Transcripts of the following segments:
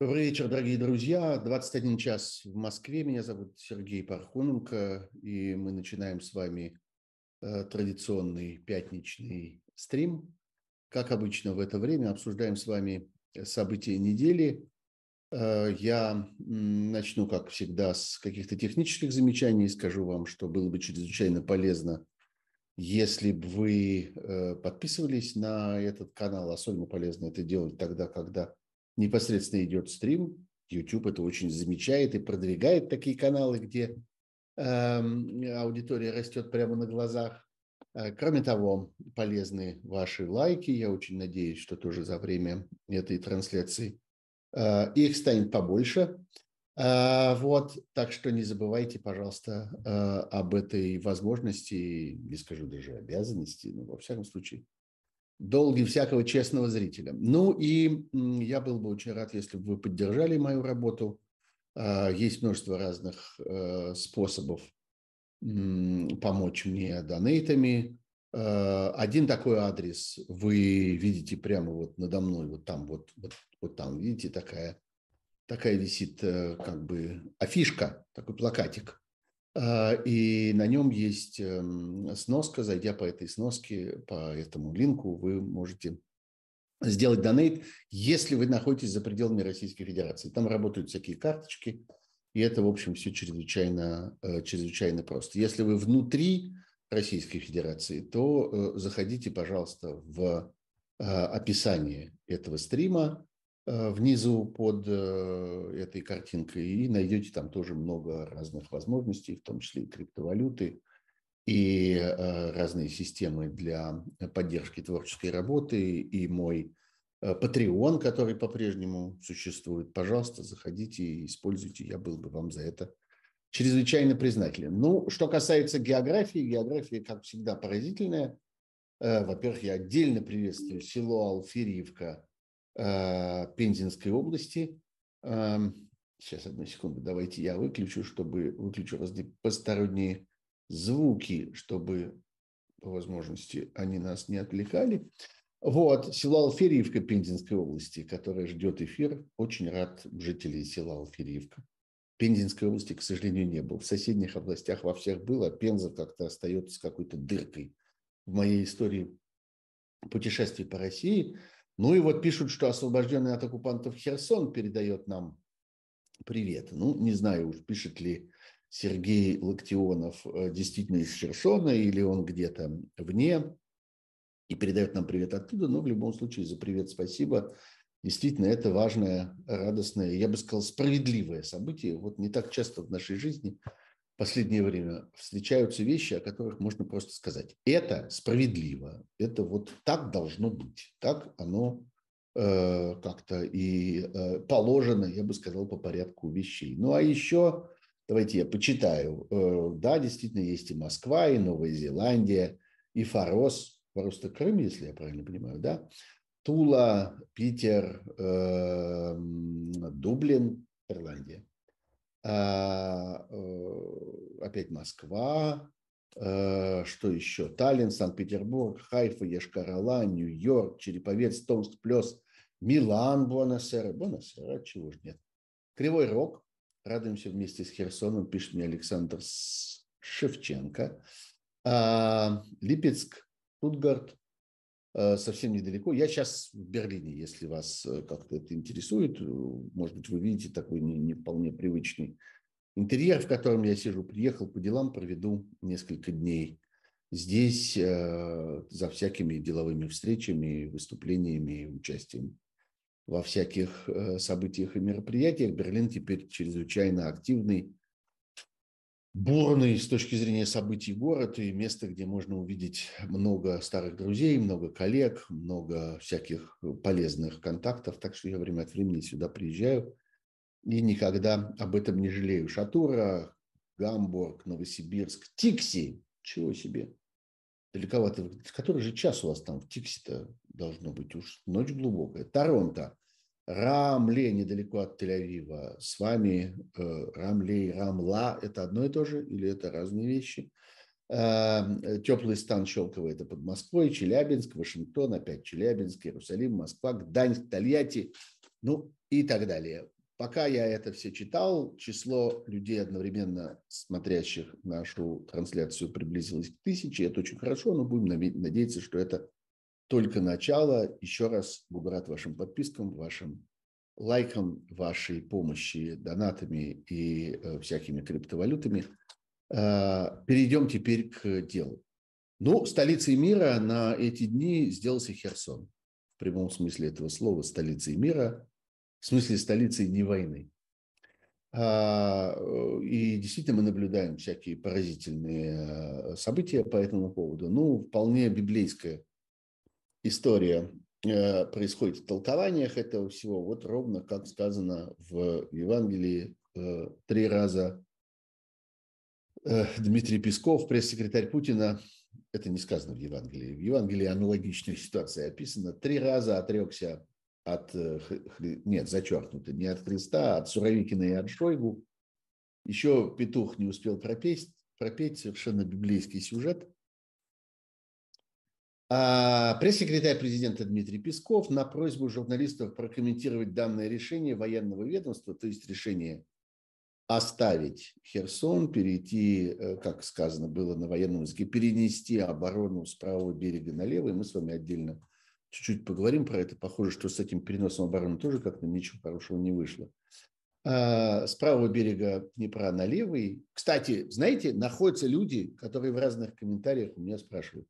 Добрый вечер, дорогие друзья. 21 час в Москве. Меня зовут Сергей Пархоменко, и мы начинаем с вами э, традиционный пятничный стрим. Как обычно в это время обсуждаем с вами события недели. Э, я начну, как всегда, с каких-то технических замечаний. Скажу вам, что было бы чрезвычайно полезно, если бы вы э, подписывались на этот канал. Особенно полезно это делать тогда, когда непосредственно идет стрим. YouTube это очень замечает и продвигает такие каналы, где э, аудитория растет прямо на глазах. Э, кроме того, полезны ваши лайки. Я очень надеюсь, что тоже за время этой трансляции э, их станет побольше. Э, вот, так что не забывайте, пожалуйста, об этой возможности, не скажу даже обязанности, но во всяком случае долги всякого честного зрителя. Ну и я был бы очень рад, если бы вы поддержали мою работу. А, есть множество разных э, способов помочь мне донейтами. А, один такой адрес вы видите прямо вот надо мной, вот там, вот, вот, вот там, видите, такая, такая висит э, как бы афишка, такой плакатик. А, и на нем есть эм, сноска. Зайдя по этой сноске, по этому линку, вы можете сделать донейт, если вы находитесь за пределами Российской Федерации. Там работают всякие карточки, и это, в общем, все чрезвычайно, э, чрезвычайно просто. Если вы внутри Российской Федерации, то э, заходите, пожалуйста, в э, описание этого стрима, внизу под э, этой картинкой и найдете там тоже много разных возможностей, в том числе и криптовалюты, и э, разные системы для поддержки творческой работы, и мой Patreon, который по-прежнему существует. Пожалуйста, заходите и используйте, я был бы вам за это чрезвычайно признателен. Ну, что касается географии, география, как всегда, поразительная. Во-первых, я отдельно приветствую село Алфериевка – Э, Пензенской области. Эм, сейчас, одну секунду, давайте я выключу, чтобы выключу разные посторонние звуки, чтобы по возможности они нас не отвлекали. Вот, село Алфериевка Пензенской области, которая ждет эфир. Очень рад жителей села Алфериевка. Пензенской области, к сожалению, не был. В соседних областях во всех было, а Пенза как-то остается какой-то дыркой в моей истории путешествий по России – ну и вот пишут, что освобожденный от оккупантов Херсон передает нам привет. Ну, не знаю уж, пишет ли Сергей Локтионов э, действительно из Херсона или он где-то вне и передает нам привет оттуда, но в любом случае за привет спасибо. Действительно, это важное, радостное, я бы сказал, справедливое событие. Вот не так часто в нашей жизни последнее время встречаются вещи, о которых можно просто сказать. Это справедливо, это вот так должно быть, так оно э, как-то и э, положено, я бы сказал, по порядку вещей. Ну а еще, давайте я почитаю. Э, да, действительно, есть и Москва, и Новая Зеландия, и Фарос, Фарос-то Крым, если я правильно понимаю, да, Тула, Питер, э, Дублин, Ирландия. А, э, опять Москва, э, что еще? Таллин, Санкт-Петербург, Хайфа, Ешкарала, Нью-Йорк, Череповец, Томск, Плес, Милан, Буэнос-Айрес. Буэнос-Айрес, чего ж нет. Кривой Рог, радуемся вместе с Херсоном, пишет мне Александр Шевченко. А, Липецк, Тутгард, Э, совсем недалеко. Я сейчас в Берлине, если вас э, как-то это интересует. Может быть, вы видите такой не, не вполне привычный интерьер, в котором я сижу. Приехал по делам, проведу несколько дней здесь э, за всякими деловыми встречами, выступлениями, участием во всяких э, событиях и мероприятиях. Берлин теперь чрезвычайно активный бурный с точки зрения событий город и место, где можно увидеть много старых друзей, много коллег, много всяких полезных контактов. Так что я время от времени сюда приезжаю и никогда об этом не жалею. Шатура, Гамбург, Новосибирск, Тикси. Чего себе? Далековато. Который же час у вас там в Тикси-то должно быть? Уж ночь глубокая. Торонто. Рамле, недалеко от Тель-Авива. С вами э, Рамле и Рамла – это одно и то же или это разные вещи? Э, теплый стан Щелково – это под Москвой, Челябинск, Вашингтон, опять Челябинск, Иерусалим, Москва, Гданьск, Тольятти, ну и так далее. Пока я это все читал, число людей, одновременно смотрящих нашу трансляцию, приблизилось к тысяче. Это очень хорошо, но будем надеяться, что это только начало. Еще раз буду рад вашим подпискам, вашим лайкам, вашей помощи донатами и э, всякими криптовалютами. Э, перейдем теперь к делу. Ну, столицей мира на эти дни сделался Херсон. В прямом смысле этого слова столицей мира – в смысле столицей не войны. А, и действительно мы наблюдаем всякие поразительные э, события по этому поводу. Ну, вполне библейская история э, происходит в толкованиях этого всего. Вот ровно как сказано в Евангелии э, три раза Дмитрий Песков, пресс-секретарь Путина, это не сказано в Евангелии. В Евангелии аналогичная ситуация описана. Три раза отрекся от, э, нет, зачеркнуто, не от Христа, а от Суровикина и от Шойгу. Еще петух не успел пропеть, пропеть совершенно библейский сюжет. А пресс-секретарь президента Дмитрий Песков на просьбу журналистов прокомментировать данное решение военного ведомства, то есть решение оставить Херсон, перейти, э, как сказано было на военном языке, перенести оборону с правого берега на левый. Мы с вами отдельно чуть-чуть поговорим про это. Похоже, что с этим переносом обороны тоже как-то ничего хорошего не вышло. А, с правого берега Днепра на левый. Кстати, знаете, находятся люди, которые в разных комментариях у меня спрашивают.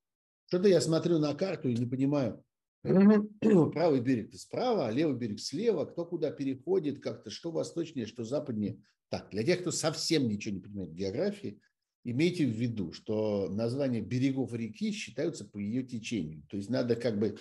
Что-то я смотрю на карту и не понимаю, правый берег справа, а левый берег слева, кто куда переходит, как-то что восточнее, что западнее. Так, для тех, кто совсем ничего не понимает в географии, имейте в виду, что названия берегов реки считаются по ее течению. То есть надо как бы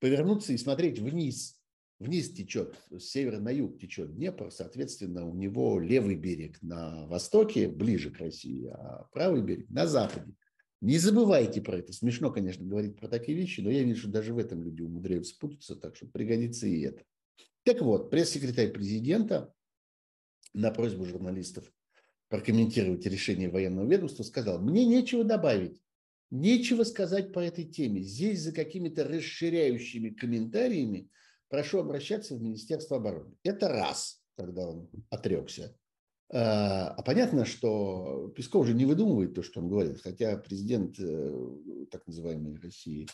повернуться и смотреть вниз. Вниз течет, с севера на юг течет Днепр, соответственно, у него левый берег на востоке, ближе к России, а правый берег на западе. Не забывайте про это. Смешно, конечно, говорить про такие вещи, но я вижу, что даже в этом люди умудряются путаться, так что пригодится и это. Так вот, пресс-секретарь президента на просьбу журналистов прокомментировать решение военного ведомства сказал, мне нечего добавить. Нечего сказать по этой теме. Здесь за какими-то расширяющими комментариями прошу обращаться в Министерство обороны. Это раз, когда он отрекся. А, а понятно, что Песков уже не выдумывает то, что он говорит, хотя президент э, так называемой России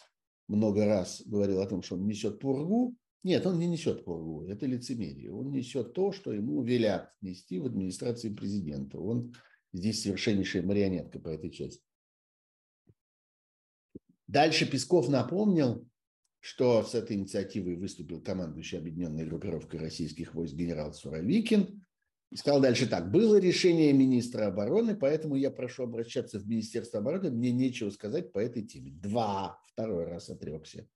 много раз говорил о том, что он несет пургу. Нет, он не несет пургу, это лицемерие. Он несет то, что ему велят нести в администрации президента. Он здесь совершеннейшая марионетка по этой части. Дальше Песков напомнил, что с этой инициативой выступил командующий объединенной группировкой российских войск генерал Суровикин. Сказал дальше так. Было решение министра обороны, поэтому я прошу обращаться в Министерство обороны. Мне нечего сказать по этой теме. Два. Второй раз отрекся.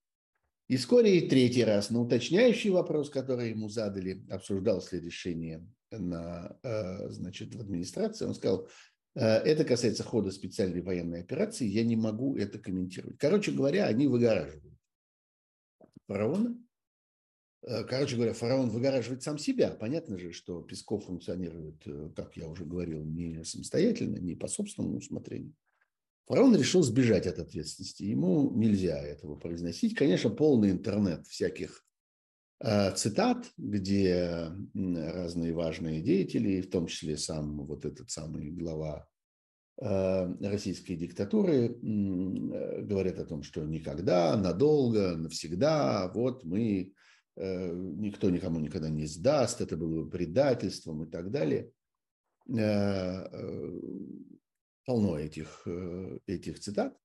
И вскоре и третий раз на уточняющий вопрос, который ему задали, обсуждалось ли решение на, э, значит, в администрации, он сказал, Э, это касается хода специальной военной операции, я не могу это комментировать. Короче говоря, они выгораживают фараона. Э, короче говоря, фараон выгораживает сам себя. Понятно же, что Песков функционирует, э, как я уже говорил, не самостоятельно, не по собственному усмотрению. Фараон решил сбежать от ответственности. Ему нельзя этого произносить. Конечно, полный интернет всяких Э, цитат, где разные важные деятели, в том числе сам вот этот самый глава российской диктатуры, говорят о том, что никогда, надолго, навсегда, вот мы, никто никому никогда не сдаст, это было бы предательством и так далее. Полно этих, этих цитат,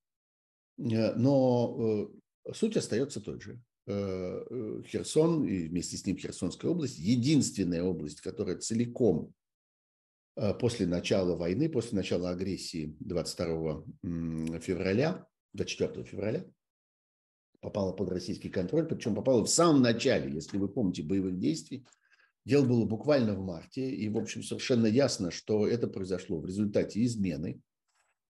но суть остается той же. Э, э, Херсон и вместе с ним Херсонская область, единственная область, которая целиком э, после начала войны, после начала агрессии 22 февраля, 24 февраля, попала под российский контроль, причем попала в самом начале, если вы помните, боевых действий. Дело было буквально в марте, и, в общем, совершенно ясно, что это произошло в результате измены,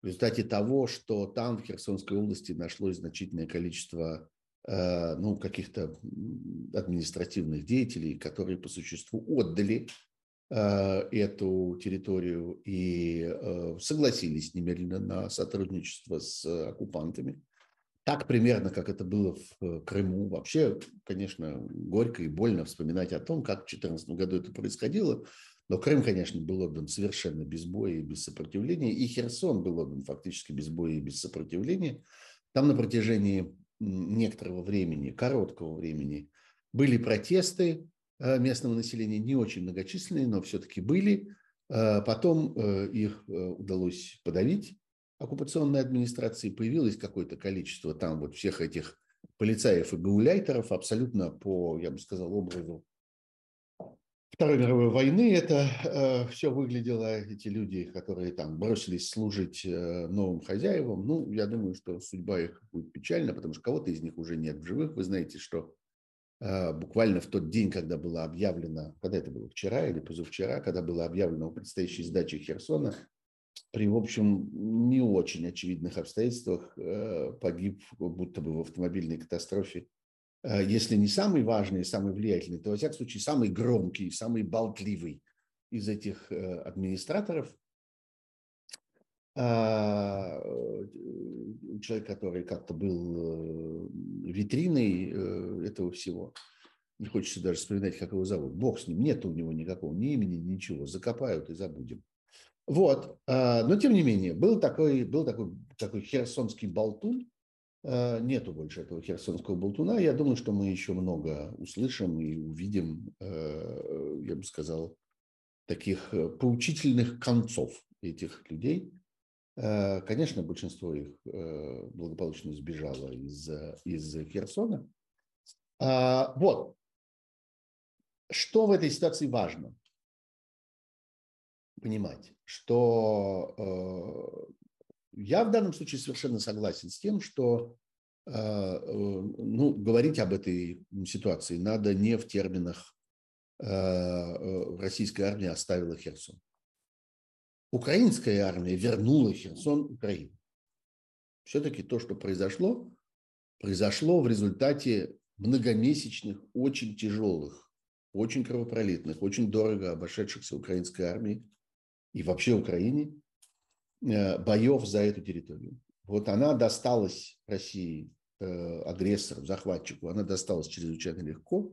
в результате того, что там, в Херсонской области, нашлось значительное количество Э, ну, каких-то административных деятелей, которые по существу отдали э, эту территорию и э, согласились немедленно на сотрудничество с оккупантами. Так примерно, как это было в э, Крыму. Вообще, конечно, горько и больно вспоминать о том, как в 2014 году это происходило. Но Крым, конечно, был отдан совершенно без боя и без сопротивления. И Херсон был отдан фактически без боя и без сопротивления. Там на протяжении некоторого времени, короткого времени, были протесты э, местного населения, не очень многочисленные, но все-таки были. Э, потом их удалось подавить оккупационной администрации появилось какое-то количество там вот всех этих полицаев и гауляйтеров абсолютно по, я бы сказал, образу Второй мировой войны. Это э, все выглядело, эти люди, которые там бросились служить э, новым хозяевам. Ну, я думаю, что судьба их будет печальна, потому что кого-то из них уже нет в живых. Вы знаете, что э, буквально в тот день, когда было объявлено, когда это было, вчера или позавчера, когда было объявлено о предстоящей сдаче Херсона, при, в общем, не очень очевидных обстоятельствах э, погиб будто бы в автомобильной катастрофе. Э, если не самый важный, самый влиятельный, то, во всяком случае, самый громкий, самый болтливый из этих э, администраторов. А, человек, который как-то был витриной этого всего. Не хочется даже вспоминать, как его зовут. Бог с ним, нет у него никакого ни имени, ничего. Закопают и забудем. Вот. А, но, тем не менее, был такой, был такой, такой херсонский болтун. А, нету больше этого херсонского болтуна. Я думаю, что мы еще много услышим и увидим, а, я бы сказал, таких э, поучительных концов этих людей. Конечно, большинство их э, благополучно сбежало из, из Херсона. Вот. Что в этой ситуации важно? понимать, что э, я в данном случае совершенно согласен с тем, что э, э, ну, говорить об этой ситуации надо не в терминах российская армия оставила Херсон. Украинская армия вернула Херсон Украине. Все-таки то, что произошло, произошло в результате многомесячных, очень тяжелых, очень кровопролитных, очень дорого обошедшихся украинской армии и вообще Украине э, боев за эту территорию. Вот она досталась России, э, агрессору, захватчику, она досталась чрезвычайно легко,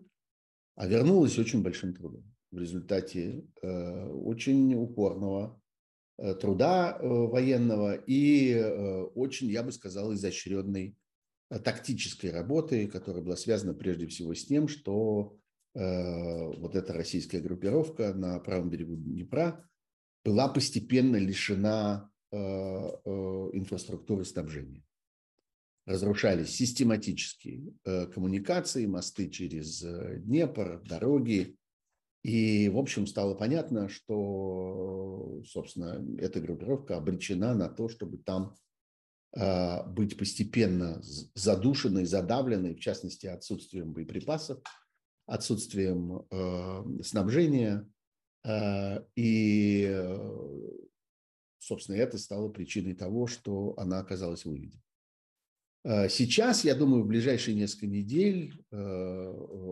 а вернулась очень большим трудом в результате э, очень упорного труда военного и очень, я бы сказал, изощренной тактической работы, которая была связана прежде всего с тем, что вот эта российская группировка на правом берегу Днепра была постепенно лишена э, э, инфраструктуры снабжения. Разрушались систематические э, коммуникации, мосты через Днепр, дороги. И, в общем, стало понятно, что, собственно, эта группировка обречена на то, чтобы там быть постепенно задушенной, задавленной, в частности, отсутствием боеприпасов, отсутствием снабжения, и, э, собственно, это стало причиной того, что она оказалась выведена. Э, сейчас, я думаю, в ближайшие несколько недель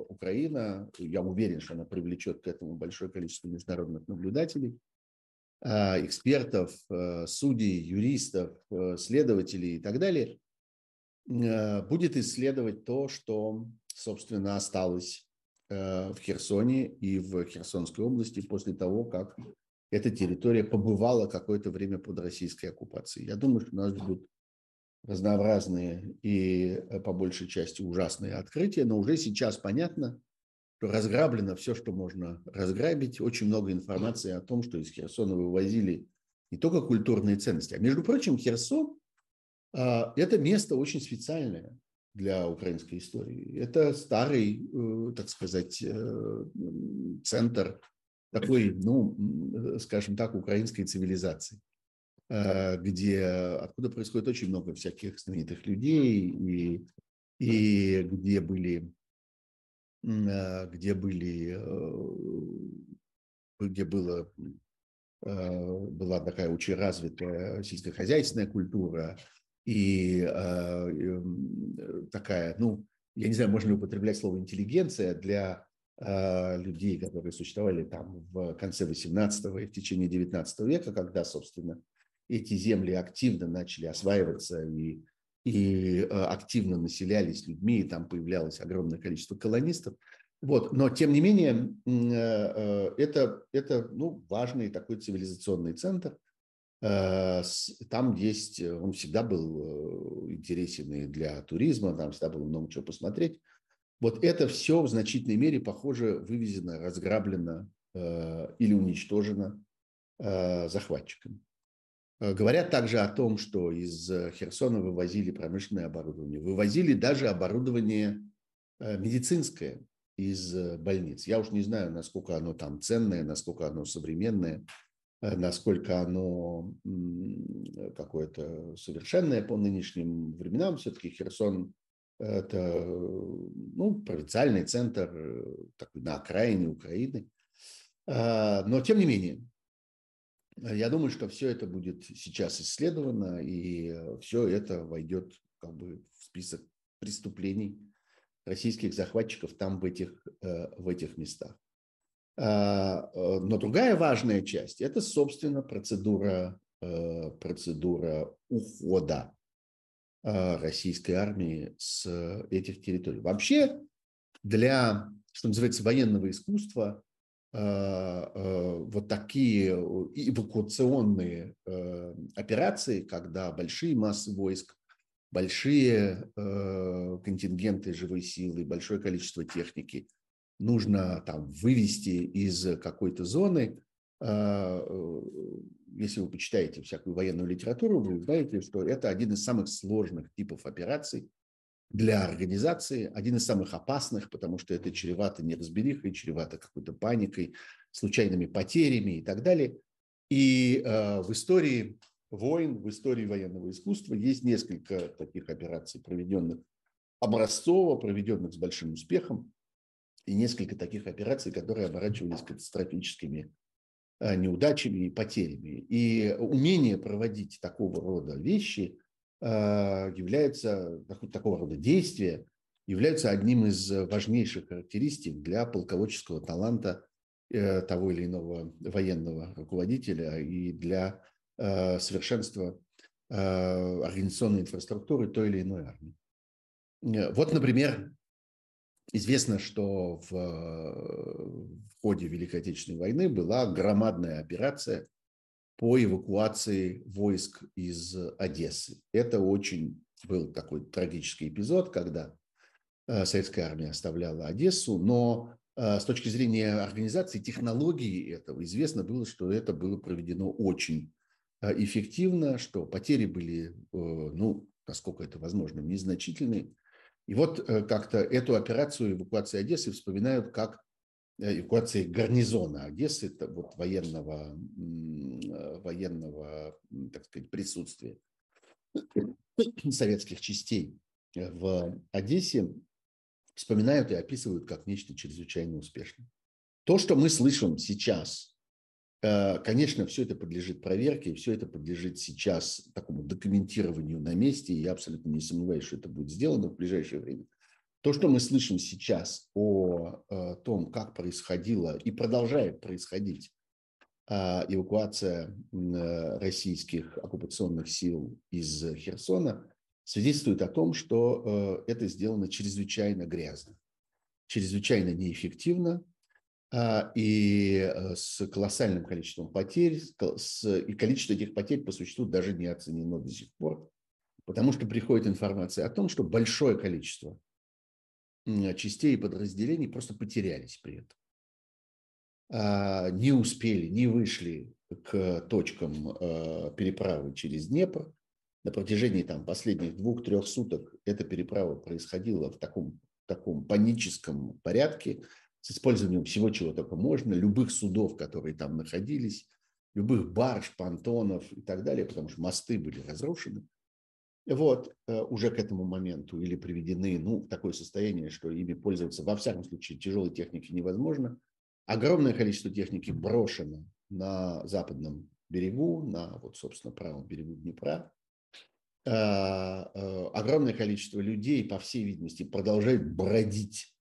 Украина, я уверен, что она привлечет к этому большое количество международных наблюдателей, экспертов, судей, юристов, следователей и так далее, будет исследовать то, что, собственно, осталось Э, в Херсоне и в Херсонской области после того, как эта территория побывала какое-то время под российской оккупацией. Я думаю, что у нас будут разнообразные и э, по большей части ужасные открытия, но уже сейчас понятно, что разграблено все, что можно разграбить. Очень много информации о том, что из Херсона вывозили не только культурные ценности, а между прочим, Херсон а, – это место очень специальное для украинской истории. Это старый, э, так сказать, э, центр такой, ну, скажем так, украинской цивилизации, э, где, откуда происходит очень много всяких знаменитых людей, и, и где были, где были, где было, была такая очень развитая сельскохозяйственная культура, и э, такая, ну, я не знаю, можно ли употреблять слово интеллигенция для э, людей, которые существовали там в конце 18 и в течение 19 века, когда, собственно, эти земли активно начали осваиваться и, и активно населялись людьми, и там появлялось огромное количество колонистов. Вот. Но, тем не менее, это, это ну, важный такой цивилизационный центр. Там есть, он всегда был интересен и для туризма, там всегда было много чего посмотреть. Вот это все в значительной мере, похоже, вывезено, разграблено э, или уничтожено э, захватчиками. Э, говорят также о том, что из Херсона вывозили промышленное оборудование, вывозили даже оборудование э, медицинское из э, больниц. Я уж не знаю, насколько оно там ценное, насколько оно современное, э, насколько оно какое-то совершенное по нынешним временам. Все-таки Херсон это ну, провинциальный центр э, такой, на окраине Украины. А, но тем не менее, я думаю, что все это будет сейчас исследовано, и все это войдет как бы в список преступлений российских захватчиков там, в этих, э, в этих местах. А, э, но другая важная часть – это, собственно, процедура, процедура ухода а, российской армии с этих территорий. Вообще для, что называется, военного искусства вот такие эвакуационные операции, когда большие массы войск, большие контингенты живой силы, большое количество техники нужно там вывести из какой-то зоны, если вы почитаете всякую военную литературу, вы узнаете, что это один из самых сложных типов операций для организации, один из самых опасных, потому что это чревато неразберихой, чревато какой-то паникой, случайными потерями и так далее. И э, в истории войн, в истории военного искусства есть несколько таких операций, проведенных образцово, проведенных с большим успехом, и несколько таких операций, которые оборачивались катастрофическими Э, неудачами и потерями. И умение проводить такого рода вещи э, является, такого рода действия являются одним из важнейших характеристик для полководческого таланта э, того или иного военного руководителя и для совершенства организационной инфраструктуры той или иной армии. Вот, например, Известно, что в, в ходе Великой Отечественной войны была громадная операция по эвакуации войск из Одессы. Это очень был такой трагический эпизод, когда э, советская армия оставляла Одессу, но э, с точки зрения организации технологии этого известно было, что это было проведено очень э, эффективно, что потери были, ну, насколько это возможно, незначительные, и вот э, как-то эту операцию эвакуации Одессы вспоминают как э, эвакуации гарнизона Одессы, вот военного, э, военного, так сказать, присутствия советских частей в Одессе, вспоминают и описывают как нечто чрезвычайно успешное. То, что мы слышим сейчас конечно, все это подлежит проверке, все это подлежит сейчас такому документированию на месте, и я абсолютно не сомневаюсь, что это будет сделано в ближайшее время. То, что мы слышим сейчас о, о э, том, как происходила и продолжает происходить э, эвакуация российских оккупационных сил из Херсона, свидетельствует о том, что это сделано чрезвычайно грязно, чрезвычайно неэффективно, и э, с колоссальным количеством потерь, и количество этих потерь по существу даже не оценено до сих пор, потому что приходит информация о том, что большое количество частей и подразделений просто потерялись при этом. А, не успели, не вышли к точкам э, переправы через Днепр. На протяжении там, последних двух-трех суток эта переправа происходила в таком, таком паническом порядке, с использованием всего, чего только можно, любых судов, которые там находились, любых барж, понтонов и так далее, потому что мосты были разрушены. Вот, э, уже к этому моменту или приведены ну, в такое состояние, что ими пользоваться, во всяком случае, тяжелой техники невозможно. Огромное количество техники брошено на западном берегу, на, вот, собственно, правом берегу Днепра. Э, э, огромное количество людей, по всей видимости, продолжает бродить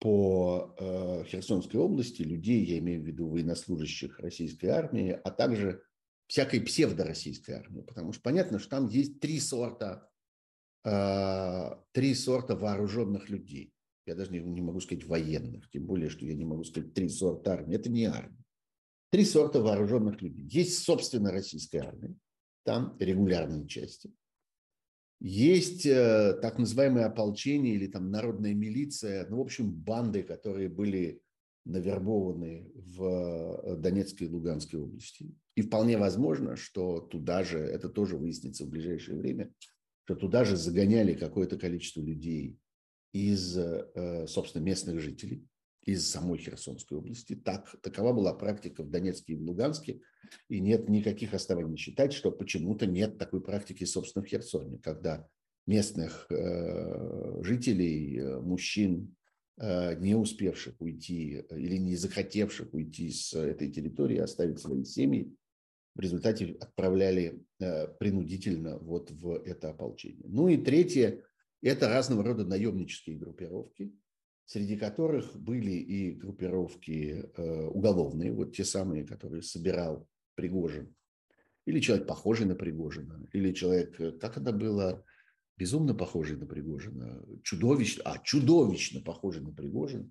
по э, Херсонской области людей, я имею в виду военнослужащих российской армии, а также всякой псевдороссийской армии, потому что понятно, что там есть три сорта три сорта вооруженных людей. Я даже не, не могу сказать военных, тем более, что я не могу сказать три сорта армии. Это не армия. Три сорта вооруженных людей. Есть, собственно, российская армия, там регулярные части. Есть э, так называемые ополчения или там народная милиция, ну, в общем, банды, которые были навербованы в э, Донецкой и Луганской области. И вполне возможно, что туда же, это тоже выяснится в ближайшее время, что туда же загоняли какое-то количество людей из, э, собственно, местных жителей, из самой Херсонской области. Так, такова была практика в Донецке и в Луганске, и нет никаких оснований считать, что почему-то нет такой практики, собственно, в Херсоне, когда местных э, жителей, э, мужчин, э, не успевших уйти или не захотевших уйти с этой территории, оставить свои семьи, в результате отправляли э, принудительно вот в это ополчение. Ну и третье – это разного рода наемнические группировки, среди которых были и группировки э, уголовные, вот те самые, которые собирал Пригожин, или человек, похожий на Пригожина, или человек, э, как это было, безумно похожий на Пригожина, чудовищно, а, чудовищно похожий на Пригожина,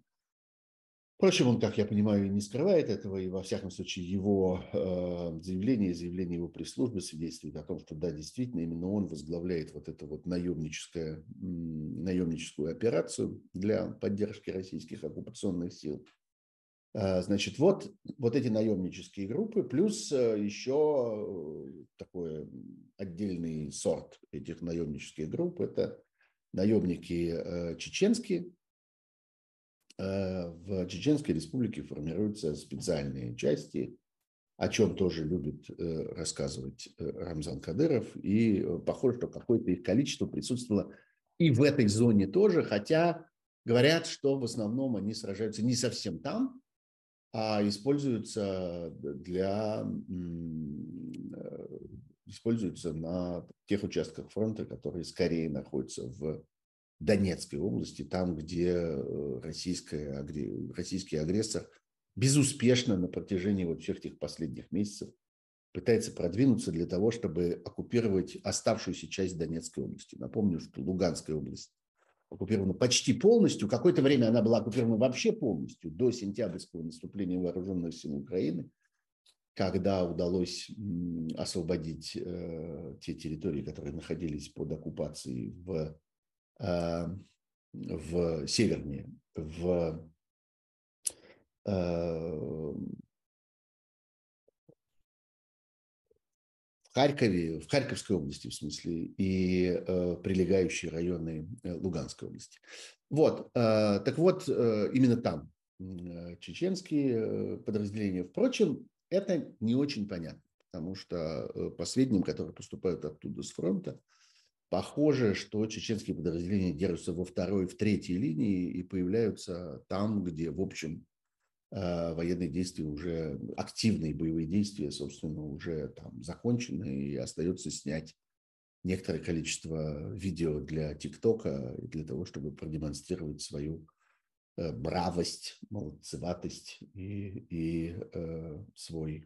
Впрочем, он, как я понимаю, не скрывает этого, и во всяком случае его э, заявление, заявление его пресс-службы свидетельствует о том, что да, действительно, именно он возглавляет вот эту вот наемническую, наемническую операцию для поддержки российских оккупационных сил. Э, значит, вот, вот эти наемнические группы, плюс э, еще такой отдельный сорт этих наемнических групп – это наемники э, чеченские, Э, в Чеченской республике формируются специальные части, о чем тоже любит э, рассказывать э, Рамзан Кадыров. И похоже, что какое-то их количество присутствовало и в этой зоне тоже, хотя говорят, что в основном они сражаются не совсем там, а используются для используются на тех участках фронта, которые скорее находятся в Донецкой области, там, где э, российская, российский агрессор безуспешно на протяжении вот всех этих последних месяцев пытается продвинуться для того, чтобы оккупировать оставшуюся часть Донецкой области. Напомню, что Луганская область оккупирована почти полностью. Какое-то время она была оккупирована вообще полностью, до сентябрьского наступления вооруженных сил Украины, когда удалось освободить э, те территории, которые находились под оккупацией в в севернее, в э, в Харькове, в Харьковской области, в смысле, и э, прилегающие районы э, Луганской области. Вот, э, так вот, э, именно там э, чеченские подразделения. Впрочем, это не очень понятно, потому что по сведениям, которые поступают оттуда с фронта, Похоже, что чеченские подразделения держатся во второй, в третьей линии и появляются там, где, в общем, э, военные действия уже, активные боевые действия, собственно, уже там закончены, и остается снять некоторое количество видео для ТикТока, для того, чтобы продемонстрировать свою э, бравость, молодцеватость и, и э, свой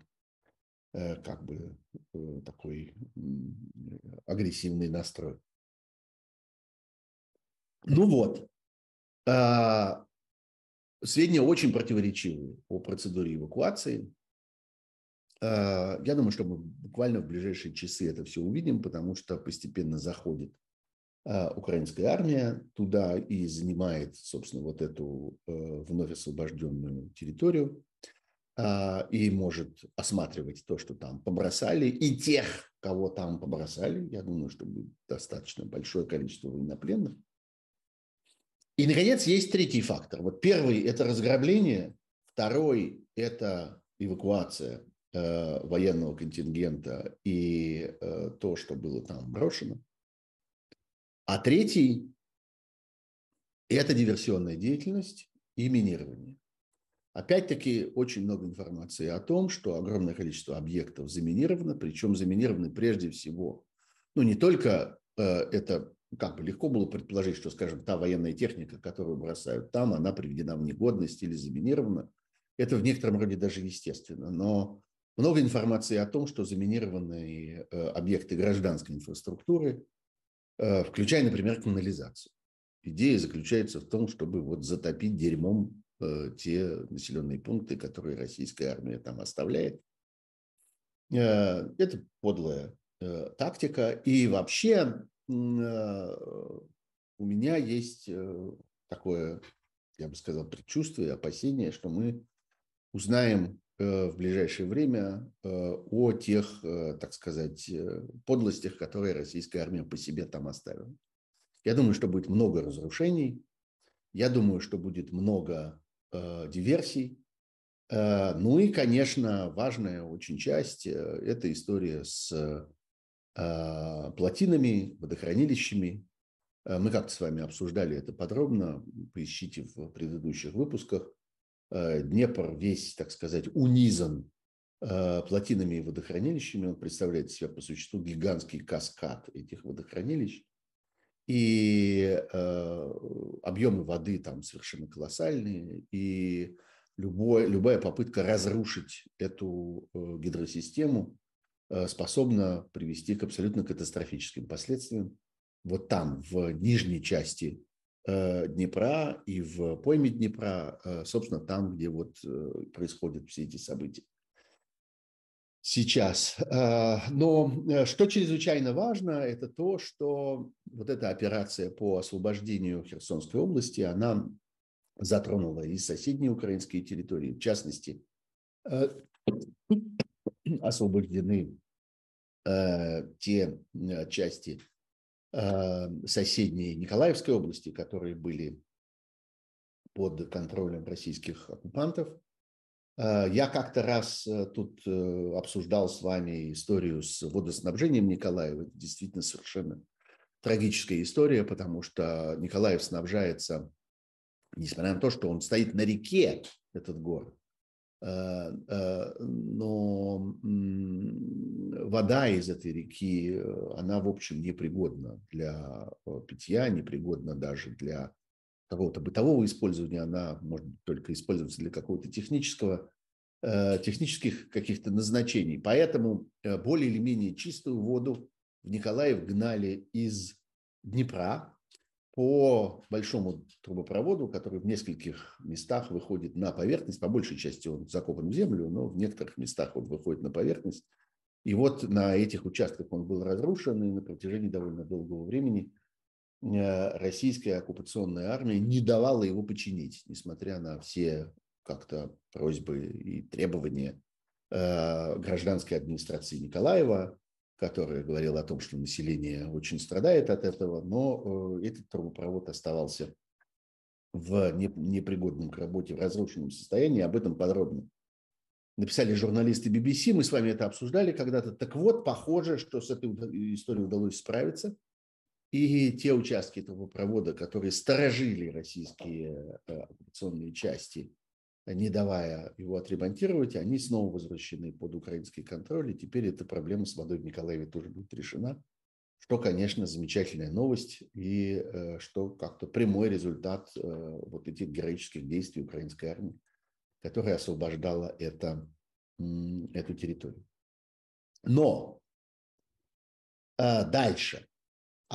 как бы э, такой агрессивный настрой. Ну вот, а, сведения очень противоречивые о процедуре эвакуации. А, я думаю, что мы буквально в ближайшие часы это все увидим, потому что постепенно заходит а, украинская армия туда и занимает, собственно, вот эту э, вновь освобожденную территорию. А, и может осматривать то, что там побросали, и тех, кого там побросали. Я думаю, что будет достаточно большое количество военнопленных. И, наконец, есть третий фактор. Вот первый – это разграбление, второй – это эвакуация э, военного контингента и э, то, что было там брошено. А третий – это диверсионная деятельность и минирование. Опять-таки очень много информации о том, что огромное количество объектов заминировано, причем заминированы прежде всего, ну не только э, это как бы легко было предположить, что, скажем, та военная техника, которую бросают там, она приведена в негодность или заминирована. Это в некотором роде даже естественно. Но много информации о том, что заминированные э, объекты гражданской инфраструктуры, включая, например, канализацию. Идея заключается в том, чтобы вот затопить дерьмом те населенные пункты, которые российская армия там оставляет. Это подлая тактика. И вообще у меня есть такое, я бы сказал, предчувствие, опасение, что мы узнаем э, в ближайшее время э, о тех, э, так сказать, подлостях, которые российская армия по себе там оставила. Я думаю, что будет много разрушений, я думаю, что будет много диверсий. Ну и, конечно, важная очень часть – это история с плотинами, водохранилищами, Э, мы как-то с вами обсуждали это подробно, поищите в предыдущих выпусках. Э, Днепр весь, так сказать, унизан э, плотинами и водохранилищами. Он представляет себя по существу гигантский каскад этих водохранилищ. И объемы воды там совершенно колоссальные. И любой, любая попытка разрушить эту гидросистему способна привести к абсолютно катастрофическим последствиям вот там, в нижней части э, Днепра и в пойме Днепра, э, собственно, там, где вот э, происходят все эти события сейчас. Но что чрезвычайно важно, это то, что вот эта операция по освобождению Херсонской области, она затронула и соседние украинские территории, в частности, освобождены те части Э, соседней Николаевской области, которые были под контролем российских оккупантов. Э, я как-то раз э, тут обсуждал с вами историю с водоснабжением Николаева. Это действительно совершенно трагическая история, потому что Николаев снабжается, несмотря на то, что он стоит на реке, этот город, Э, э, но вода из этой реки, э, она, в общем, непригодна для питья, непригодна даже для какого-то бытового использования, она может только использоваться для какого-то технического, технических каких-то назначений. Поэтому более или менее чистую воду в Николаев гнали из Днепра, по большому трубопроводу, который в нескольких местах выходит на поверхность. По большей части он закопан в землю, но в некоторых местах он выходит на поверхность. И вот на этих участках он был разрушен, и на протяжении довольно долгого времени э, российская оккупационная армия не давала его починить, несмотря на все как-то просьбы и требования э, гражданской администрации Николаева, которая говорила о том, что население очень страдает от этого, но э, этот трубопровод оставался в непригодном к работе, в разрушенном состоянии. Об этом подробно написали журналисты BBC, мы с вами это обсуждали когда-то. Так вот, похоже, что с этой историей удалось справиться. И те участки трубопровода, которые сторожили российские э, оккупационные части не давая его отремонтировать, они снова возвращены под украинский контроль, и теперь эта проблема с водой в Николаеве тоже будет решена, что, конечно, замечательная новость, и э, что как-то прямой результат э, вот этих героических действий украинской армии, которая освобождала это, эту территорию. Но э, дальше.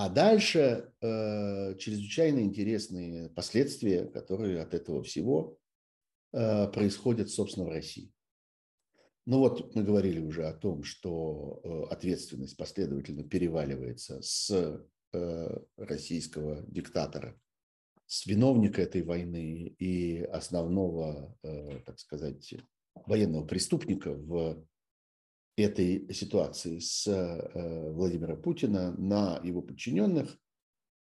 А дальше чрезвычайно интересные последствия, которые от этого всего Э, происходят, собственно, в России. Ну вот мы говорили уже о том, что э, ответственность последовательно переваливается с э, российского диктатора, с виновника этой войны и основного, так сказать, военного преступника в этой ситуации с Владимира Путина на его подчиненных,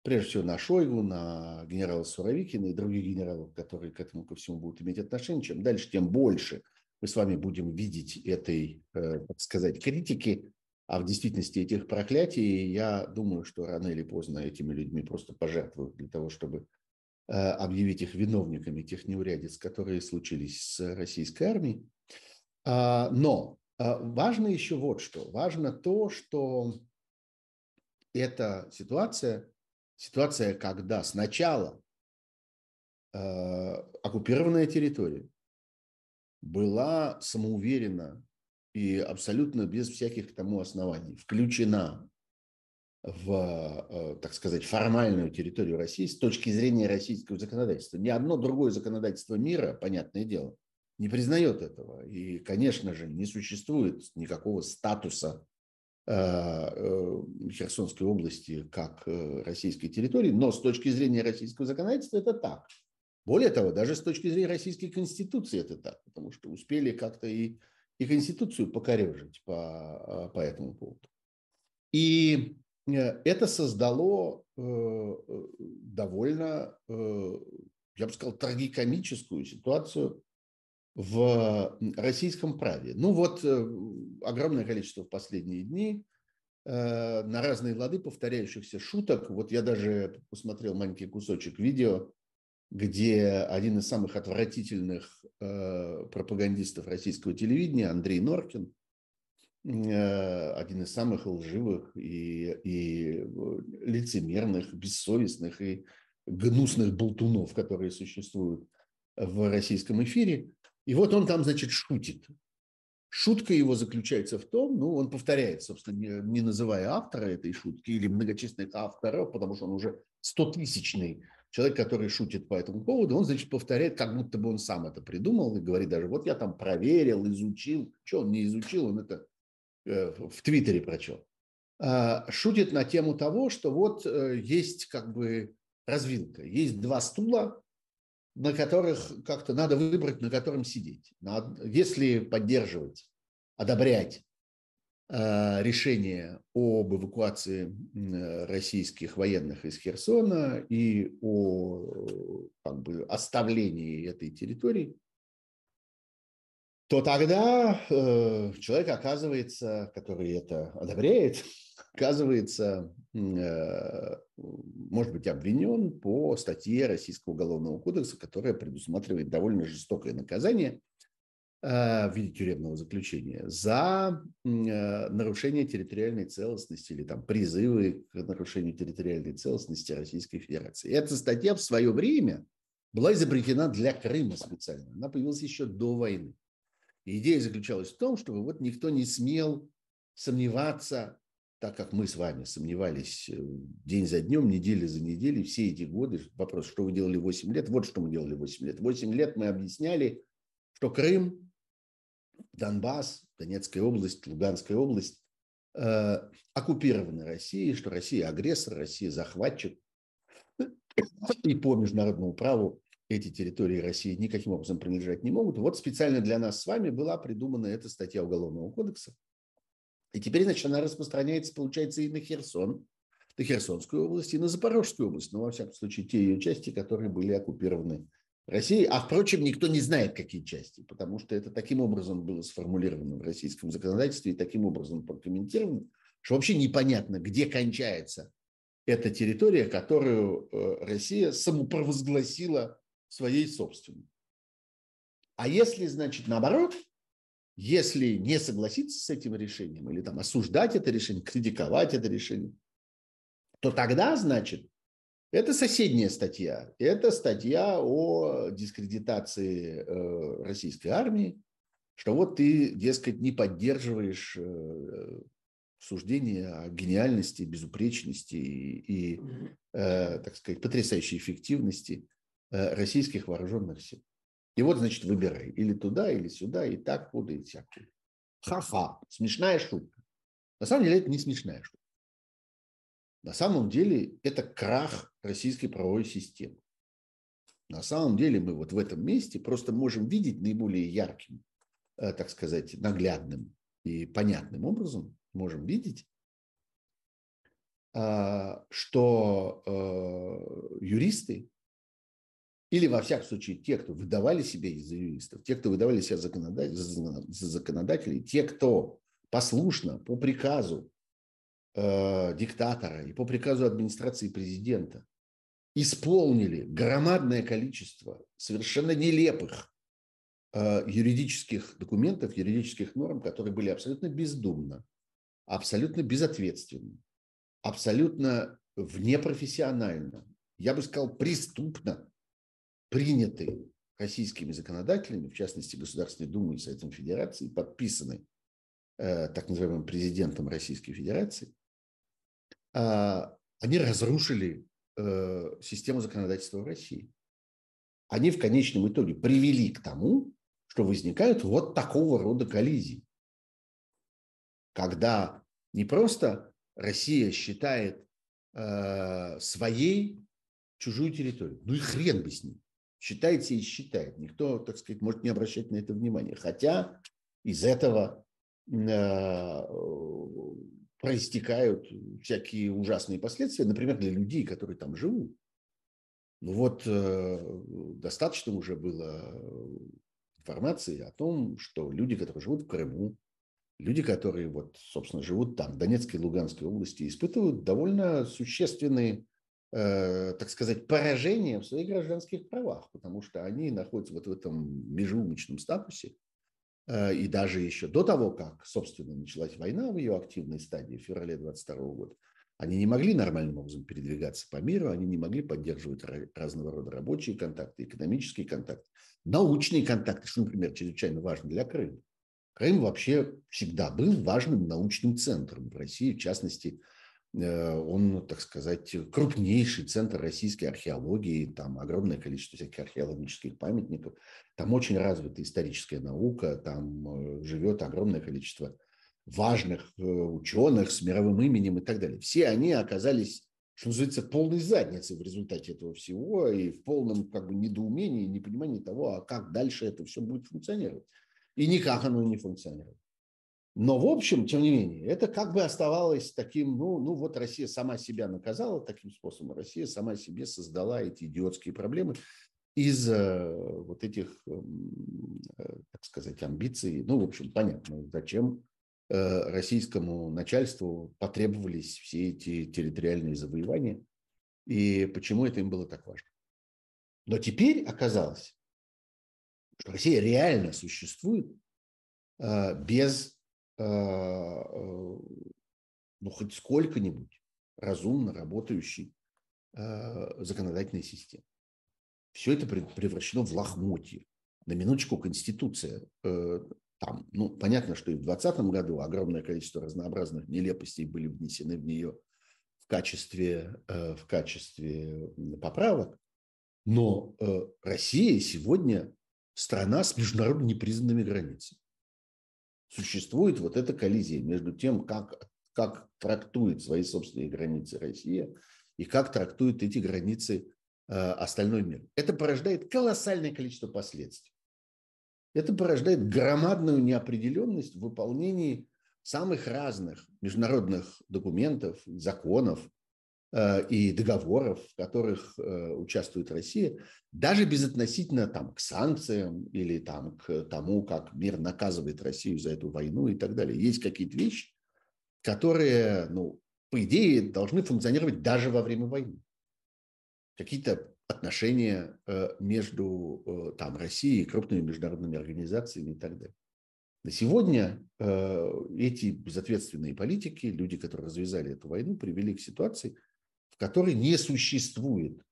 прежде всего на Шойгу, на генерала Суровикина и других генералов, которые к этому ко всему будут иметь отношение. Чем дальше, тем больше мы с вами будем видеть этой, э, так сказать, критики, а в действительности этих проклятий, я думаю, что рано или поздно этими людьми просто пожертвуют для того, чтобы э, объявить их виновниками тех неурядиц, которые случились с российской армией. А, но важно еще вот что. Важно то, что эта ситуация ситуация, когда сначала э, оккупированная территория была самоуверенно и абсолютно без всяких к тому оснований включена в, так сказать, формальную территорию России с точки зрения российского законодательства. Ни одно другое законодательство мира, понятное дело, не признает этого. И, конечно же, не существует никакого статуса Херсонской области как российской территории, но с точки зрения российского законодательства это так. Более того, даже с точки зрения российской конституции это так, потому что успели как-то и, и конституцию покорежить по, а, по этому поводу. И э, это создало э, э, довольно, я бы сказал, трагикомическую ситуацию в российском праве. Ну вот огромное количество в последние дни на разные лады повторяющихся шуток. Вот я даже посмотрел маленький кусочек видео где один из самых отвратительных э, пропагандистов российского телевидения, Андрей Норкин, э, один из самых лживых и, и лицемерных, бессовестных и гнусных болтунов, которые существуют в российском эфире. И вот он там, значит, шутит. Шутка его заключается в том, ну, он повторяет, собственно, не, не называя автора этой шутки или многочисленных авторов, потому что он уже стотысячный человек, который шутит по этому поводу, он, значит, повторяет, как будто бы он сам это придумал и говорит даже, вот я там проверил, изучил. Что он не изучил, он это э, в Твиттере прочел. А, шутит на тему того, что вот э, есть как бы развилка, есть два стула, на которых как-то надо выбрать, на котором сидеть. Если поддерживать, одобрять Э, решение об эвакуации российских военных из Херсона и о как бы, оставлении этой территории, то тогда э, человек оказывается, который это одобряет, оказывается, э, может быть обвинен по статье Российского уголовного кодекса, которая предусматривает довольно жестокое наказание Э, в виде тюремного заключения за э, нарушение территориальной целостности или там призывы к нарушению территориальной целостности Российской Федерации. Эта статья в свое время была изобретена для Крыма специально. Она появилась еще до войны. Идея заключалась в том, чтобы вот никто не смел сомневаться, так как мы с вами сомневались э, день за днем, неделя за неделей, все эти годы. Вопрос, что вы делали 8 лет? Вот что мы делали 8 лет. 8 лет мы объясняли, что Крым Донбасс, Донецкая область, Луганская область э, оккупированы Россией, что Россия агрессор, Россия захватчик. И по международному праву эти территории России никаким образом принадлежать не могут. Вот специально для нас с вами была придумана эта статья Уголовного кодекса. И теперь, значит, она распространяется, получается, и на Херсон, на Херсонскую область, и на Запорожскую область. Ну, во всяком случае, те ее части, которые были оккупированы России, а впрочем, никто не знает, какие части, потому что это таким образом было сформулировано в российском законодательстве и таким образом прокомментировано, что вообще непонятно, где кончается эта территория, которую э, Россия самопровозгласила своей собственной. А если, значит, наоборот, если не согласиться с этим решением или там осуждать это решение, критиковать это решение, то тогда, значит, это соседняя статья. Это статья о дискредитации э, российской армии, что вот ты, дескать, не поддерживаешь э, суждение о гениальности, безупречности и, и э, так сказать, потрясающей эффективности российских вооруженных сил. И вот, значит, выбирай. Или туда, или сюда, и так, куда, и всяк. Ха-ха. Смешная шутка. На самом деле это не смешная шутка. На самом деле это крах российской правовой системы. На самом деле мы вот в этом месте просто можем видеть наиболее ярким, э, так сказать, наглядным и понятным образом, можем видеть, а, что э, юристы, или во всяком случае те, кто выдавали себя из юристов, те, кто выдавали себя за законодателей, те, кто послушно по приказу э, диктатора и по приказу администрации президента исполнили громадное количество совершенно нелепых э, юридических документов, юридических норм, которые были абсолютно бездумно, абсолютно безответственно, абсолютно внепрофессионально, я бы сказал, преступно приняты российскими законодателями, в частности Государственной Думой и Советом Федерации, подписаны э, так называемым президентом Российской Федерации, а, они разрушили э, систему законодательства в России. Они в конечном итоге привели к тому, что возникают вот такого рода коллизии. Когда не просто Россия считает э, своей чужую территорию, ну и хрен бы с ним. Считается и считает. Никто, так сказать, может не обращать на это внимания. Хотя из этого э, проистекают всякие ужасные последствия, например, для людей, которые там живут. Ну вот э, достаточно уже было информации о том, что люди, которые живут в Крыму, люди, которые вот, собственно, живут там, в Донецкой и Луганской области, испытывают довольно существенные, так сказать, поражения в своих гражданских правах, потому что они находятся вот в этом межеумочном статусе, Э, и даже еще до того, как, собственно, началась война в ее активной стадии в феврале 22 года, они не могли нормальным образом передвигаться по миру, они не могли поддерживать разного рода рабочие контакты, экономические контакты, научные контакты, что, например, чрезвычайно важно для Крыма. Крым вообще всегда был важным научным центром в России, в частности, Э, он, так сказать, крупнейший центр российской археологии, там огромное количество всяких археологических памятников, там очень развита историческая наука, там э, живет огромное количество важных э, ученых с мировым именем и так далее. Все они оказались, что называется, полной задницей в результате этого всего и в полном как бы недоумении, непонимании того, а как дальше это все будет функционировать. И никак оно не функционирует. Но, в общем, тем не менее, это как бы оставалось таким, ну, ну вот Россия сама себя наказала таким способом, Россия сама себе создала эти идиотские проблемы из э, вот этих, эм, э, так сказать, амбиций. Ну, в общем, понятно, зачем э, российскому начальству потребовались все эти территориальные завоевания и почему это им было так важно. Но теперь оказалось, что Россия реально существует без ну, хоть сколько-нибудь разумно работающей э, законодательной системы. Все это превращено в лохмотье. На минуточку Конституция там, ну, понятно, что и в 2020 году огромное количество разнообразных нелепостей были внесены в нее в качестве, в качестве поправок, но Россия сегодня страна с международно непризнанными границами существует вот эта коллизия между тем, как, как трактует свои собственные границы Россия и как трактует эти границы э, остальной мир. Это порождает колоссальное количество последствий. Это порождает громадную неопределенность в выполнении самых разных международных документов, законов, и договоров, в которых э, участвует Россия, даже безотносительно там, к санкциям или там, к тому, как мир наказывает Россию за эту войну и так далее. Есть какие-то вещи, которые, ну, по идее, должны функционировать даже во время войны. Какие-то отношения э, между там, Россией и крупными международными организациями и так далее. На сегодня эти безответственные политики, люди, которые развязали эту войну, привели к ситуации – которой не существует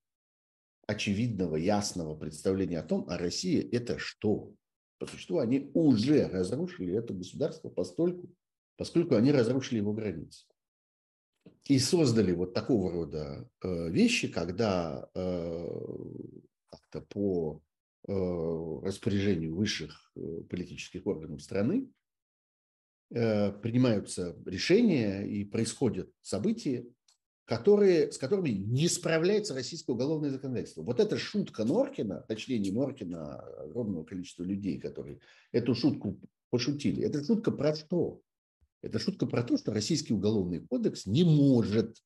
очевидного, ясного представления о том, а Россия – это что? По существу они уже разрушили это государство постольку, поскольку они разрушили его границы. И создали вот такого рода э, вещи, когда э, как-то по э, распоряжению высших политических органов страны принимаются решения и происходят события, которые, с которыми не справляется российское уголовное законодательство. Вот эта шутка Норкина, точнее не Норкина, а огромного количества людей, которые эту шутку пошутили, это шутка про что? Это шутка про то, что российский уголовный кодекс не может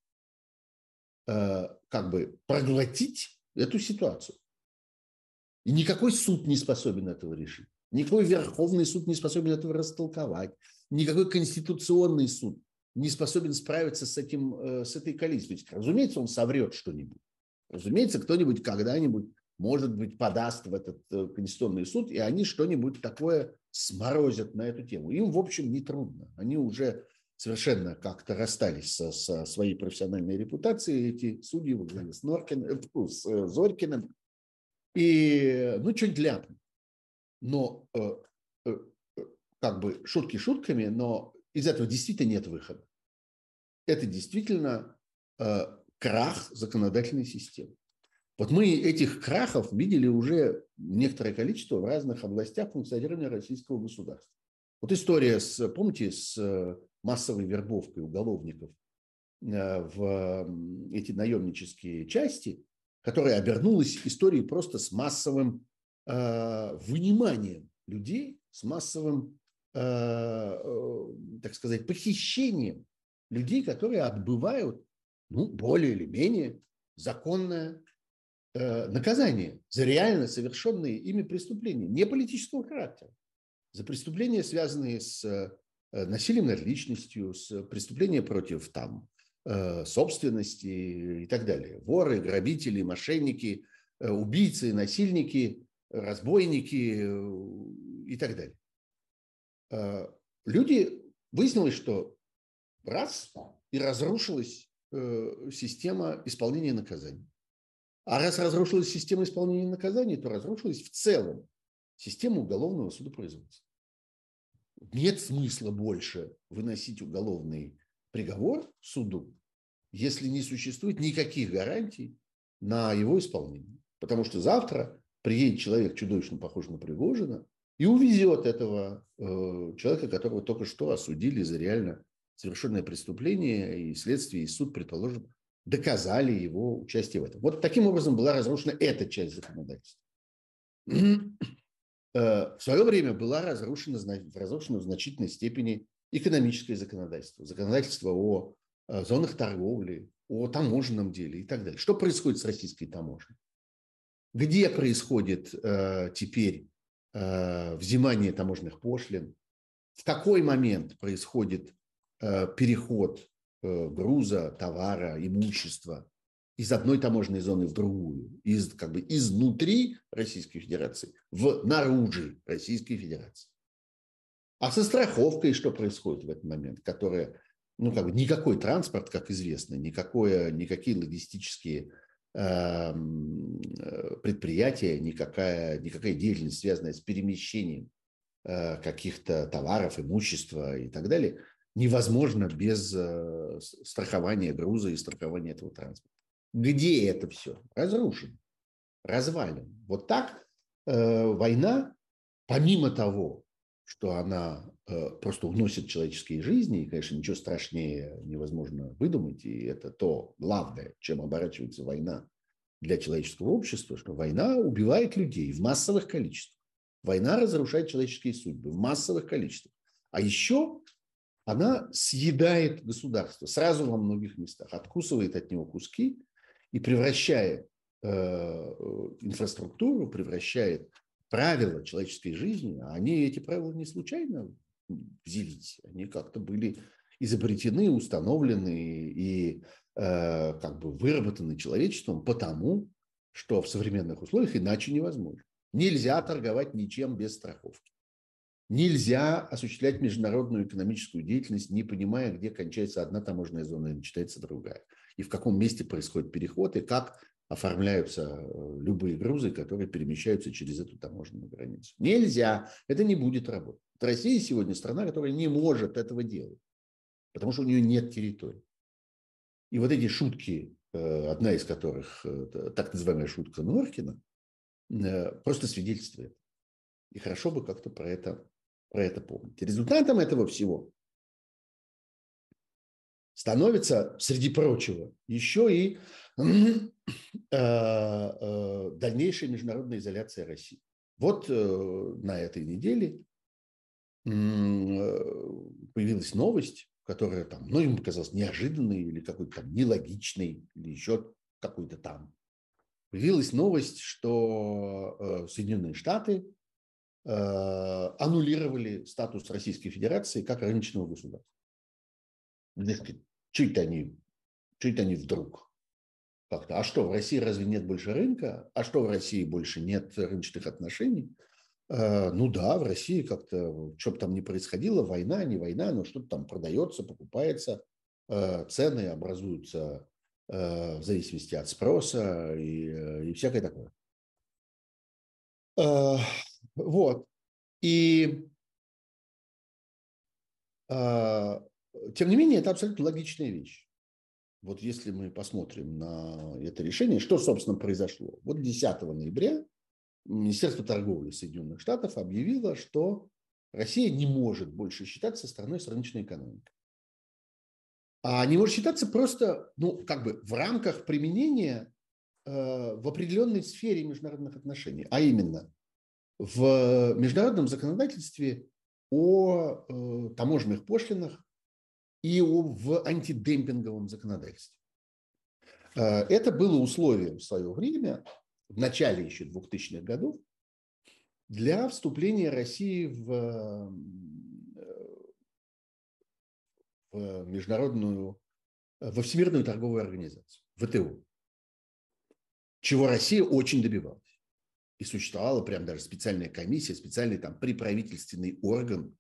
э, как бы проглотить эту ситуацию. И никакой суд не способен этого решить. Никакой Верховный суд не способен этого растолковать. Никакой Конституционный суд не способен справиться с, этим, э, с этой есть, разумеется, он соврет что-нибудь. Разумеется, кто-нибудь когда-нибудь, может быть, подаст в этот э, Конституционный суд, и они что-нибудь такое сморозят на эту тему. Им, в общем, не трудно. Они уже совершенно как-то расстались со, со своей профессиональной репутацией, эти судьи во главе с, Норкин, э, с Зорькиным. И, ну, что-нибудь ляпнут. Но как бы шутки шутками, но из этого действительно нет выхода. Это действительно крах законодательной системы. Вот мы этих крахов видели уже некоторое количество в разных областях функционирования российского государства. Вот история с, помните, с массовой вербовкой уголовников в эти наемнические части, которая обернулась историей просто с массовым э, выниманием людей, с массовым, э, э, так сказать, похищением людей, которые отбывают ну, более или менее законное э, наказание за реально совершенные ими преступления, не политического характера, за преступления, связанные с э, насилием над личностью, с преступления против там, Э, собственности и так далее. Воры, грабители, мошенники, э, убийцы, насильники, разбойники э, и так далее. Люди, выяснилось, что раз, и разрушилась система исполнения наказаний. А раз разрушилась система исполнения наказаний, то разрушилась в целом система уголовного судопроизводства. Нет смысла больше выносить уголовный приговор суду, если не существует никаких гарантий на его исполнение. Потому что завтра приедет человек, чудовищно похожий на Пригожина, и увезет этого э, человека, которого только что осудили за реально совершенное преступление, и следствие, и суд, предположим, доказали его участие в этом. Вот таким образом была разрушена эта часть законодательства. Э, в свое время была разрушена, разрушена в значительной степени экономическое законодательство, законодательство о э, зонах торговли, о таможенном деле и так далее. Что происходит с российской таможней? Где происходит э, теперь взимание таможенных пошлин? В какой момент происходит э, переход э, груза, товара, имущества из одной таможенной зоны в другую, из, как бы изнутри Российской Федерации в наружи Российской Федерации? А со страховкой что происходит в этот момент, которая, ну, как бы никакой транспорт, как известно, никакое, никакие логистические эм, э, предприятия, никакая, никакая деятельность, связанная с перемещением э, каких-то товаров, имущества и так далее, невозможно без э, страхования груза и страхования этого транспорта. Где это все? Разрушено, развалено. Вот так война, помимо того, что она э, просто уносит человеческие жизни, и, конечно, ничего страшнее невозможно выдумать, и это то главное, чем оборачивается война для человеческого общества, что война убивает людей в массовых количествах. Война разрушает человеческие судьбы в массовых количествах. А еще она съедает государство сразу во многих местах, откусывает от него куски и превращает э, инфраструктуру, превращает правила человеческой жизни, а они эти правила не случайно взялись, они как-то были изобретены, установлены и э, как бы выработаны человечеством потому, что в современных условиях иначе невозможно. Нельзя торговать ничем без страховки. Нельзя осуществлять международную экономическую деятельность, не понимая, где кончается одна таможенная зона и начинается другая. И в каком месте происходит переход, и как оформляются э, любые грузы, которые перемещаются через эту таможенную границу. Нельзя, это не будет работать. Россия сегодня страна, которая не может этого делать, потому что у нее нет территории. И вот эти шутки, э, одна из которых, э, так называемая шутка Норкина, просто свидетельствует. И хорошо бы как-то про это, про это помнить. Результатом этого всего становится, среди прочего, еще и э, э, дальнейшая международная изоляция России. Вот э, на этой неделе появилась новость, которая там многим показалась неожиданной или какой-то там нелогичной, или еще какой-то там. Появилась новость, что Соединенные Штаты аннулировали статус Российской Федерации как рыночного государства. Это они, это они вдруг? Как-то. А что, в России разве нет больше рынка? А что, в России больше нет рыночных отношений? Э, ну да, в России как-то, что бы там ни происходило, война, не война, но что-то там продается, покупается, э, цены образуются э, в зависимости от спроса и, и всякое такое. Вот. И тем не менее, это абсолютно логичная вещь. вот если мы посмотрим на это решение, что, собственно, произошло? Вот 10 ноября Министерство торговли Соединенных Штатов объявило, что Россия не может больше считаться страной с рыночной экономикой. А не может считаться просто, ну, как бы в рамках применения э, в определенной сфере международных отношений, а именно в международном законодательстве о э, таможенных пошлинах и в антидемпинговом законодательстве. Э, это было условием в свое время, в начале еще 2000-х годов, для вступления России в, в международную, во Всемирную торговую организацию, ВТО, чего Россия очень добивалась. И существовала прям даже специальная комиссия, специальный там приправительственный орган,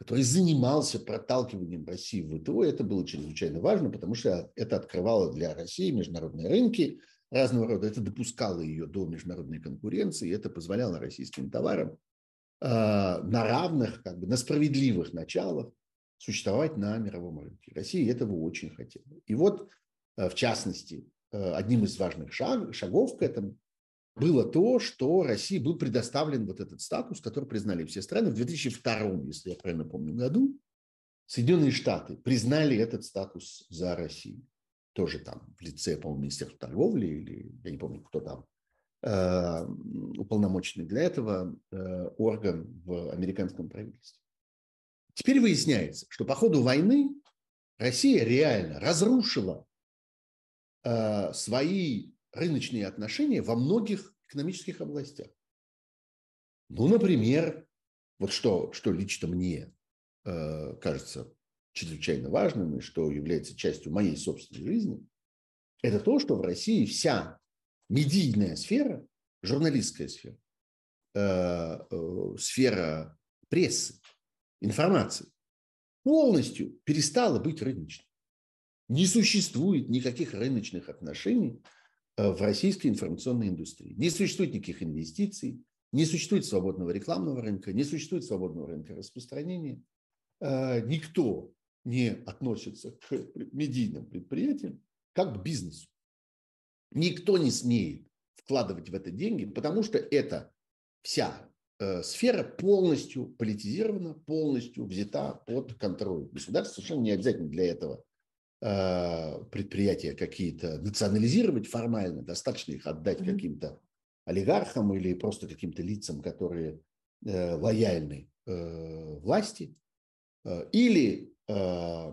который занимался проталкиванием России в ВТО. Это было чрезвычайно важно, потому что это открывало для России международные рынки разного рода. Это допускало ее до международной конкуренции, и это позволяло российским товарам э, на равных, как бы на справедливых началах существовать на мировом рынке. Россия этого очень хотела. И вот, э, в частности, э, одним из важных шаг, шагов к этому было то, что России был предоставлен вот этот статус, который признали все страны. В 2002, если я правильно помню, году Соединенные Штаты признали этот статус за Россию. Тоже там в лице, по-моему, Министерства торговли или, я не помню, кто там, э, уполномоченный для этого э, орган в американском правительстве. Теперь выясняется, что по ходу войны Россия реально разрушила э, свои рыночные отношения во многих экономических областях. Ну, например, вот что, что лично мне э, кажется чрезвычайно важным и что является частью моей собственной жизни, это то, что в России вся медийная сфера, журналистская сфера, э, э, сфера прессы, информации полностью перестала быть рыночной. Не существует никаких рыночных отношений в российской информационной индустрии. Не существует никаких инвестиций, не существует свободного рекламного рынка, не существует свободного рынка распространения. Э, никто не относится к медийным предприятиям как к бизнесу. Никто не смеет вкладывать в это деньги, потому что эта вся э, сфера полностью политизирована, полностью взята под контроль государства. Совершенно не обязательно для этого Э, предприятия какие-то национализировать формально, достаточно их отдать mm-hmm. каким-то олигархам или просто каким-то лицам, которые э, лояльны э, власти, э, или э,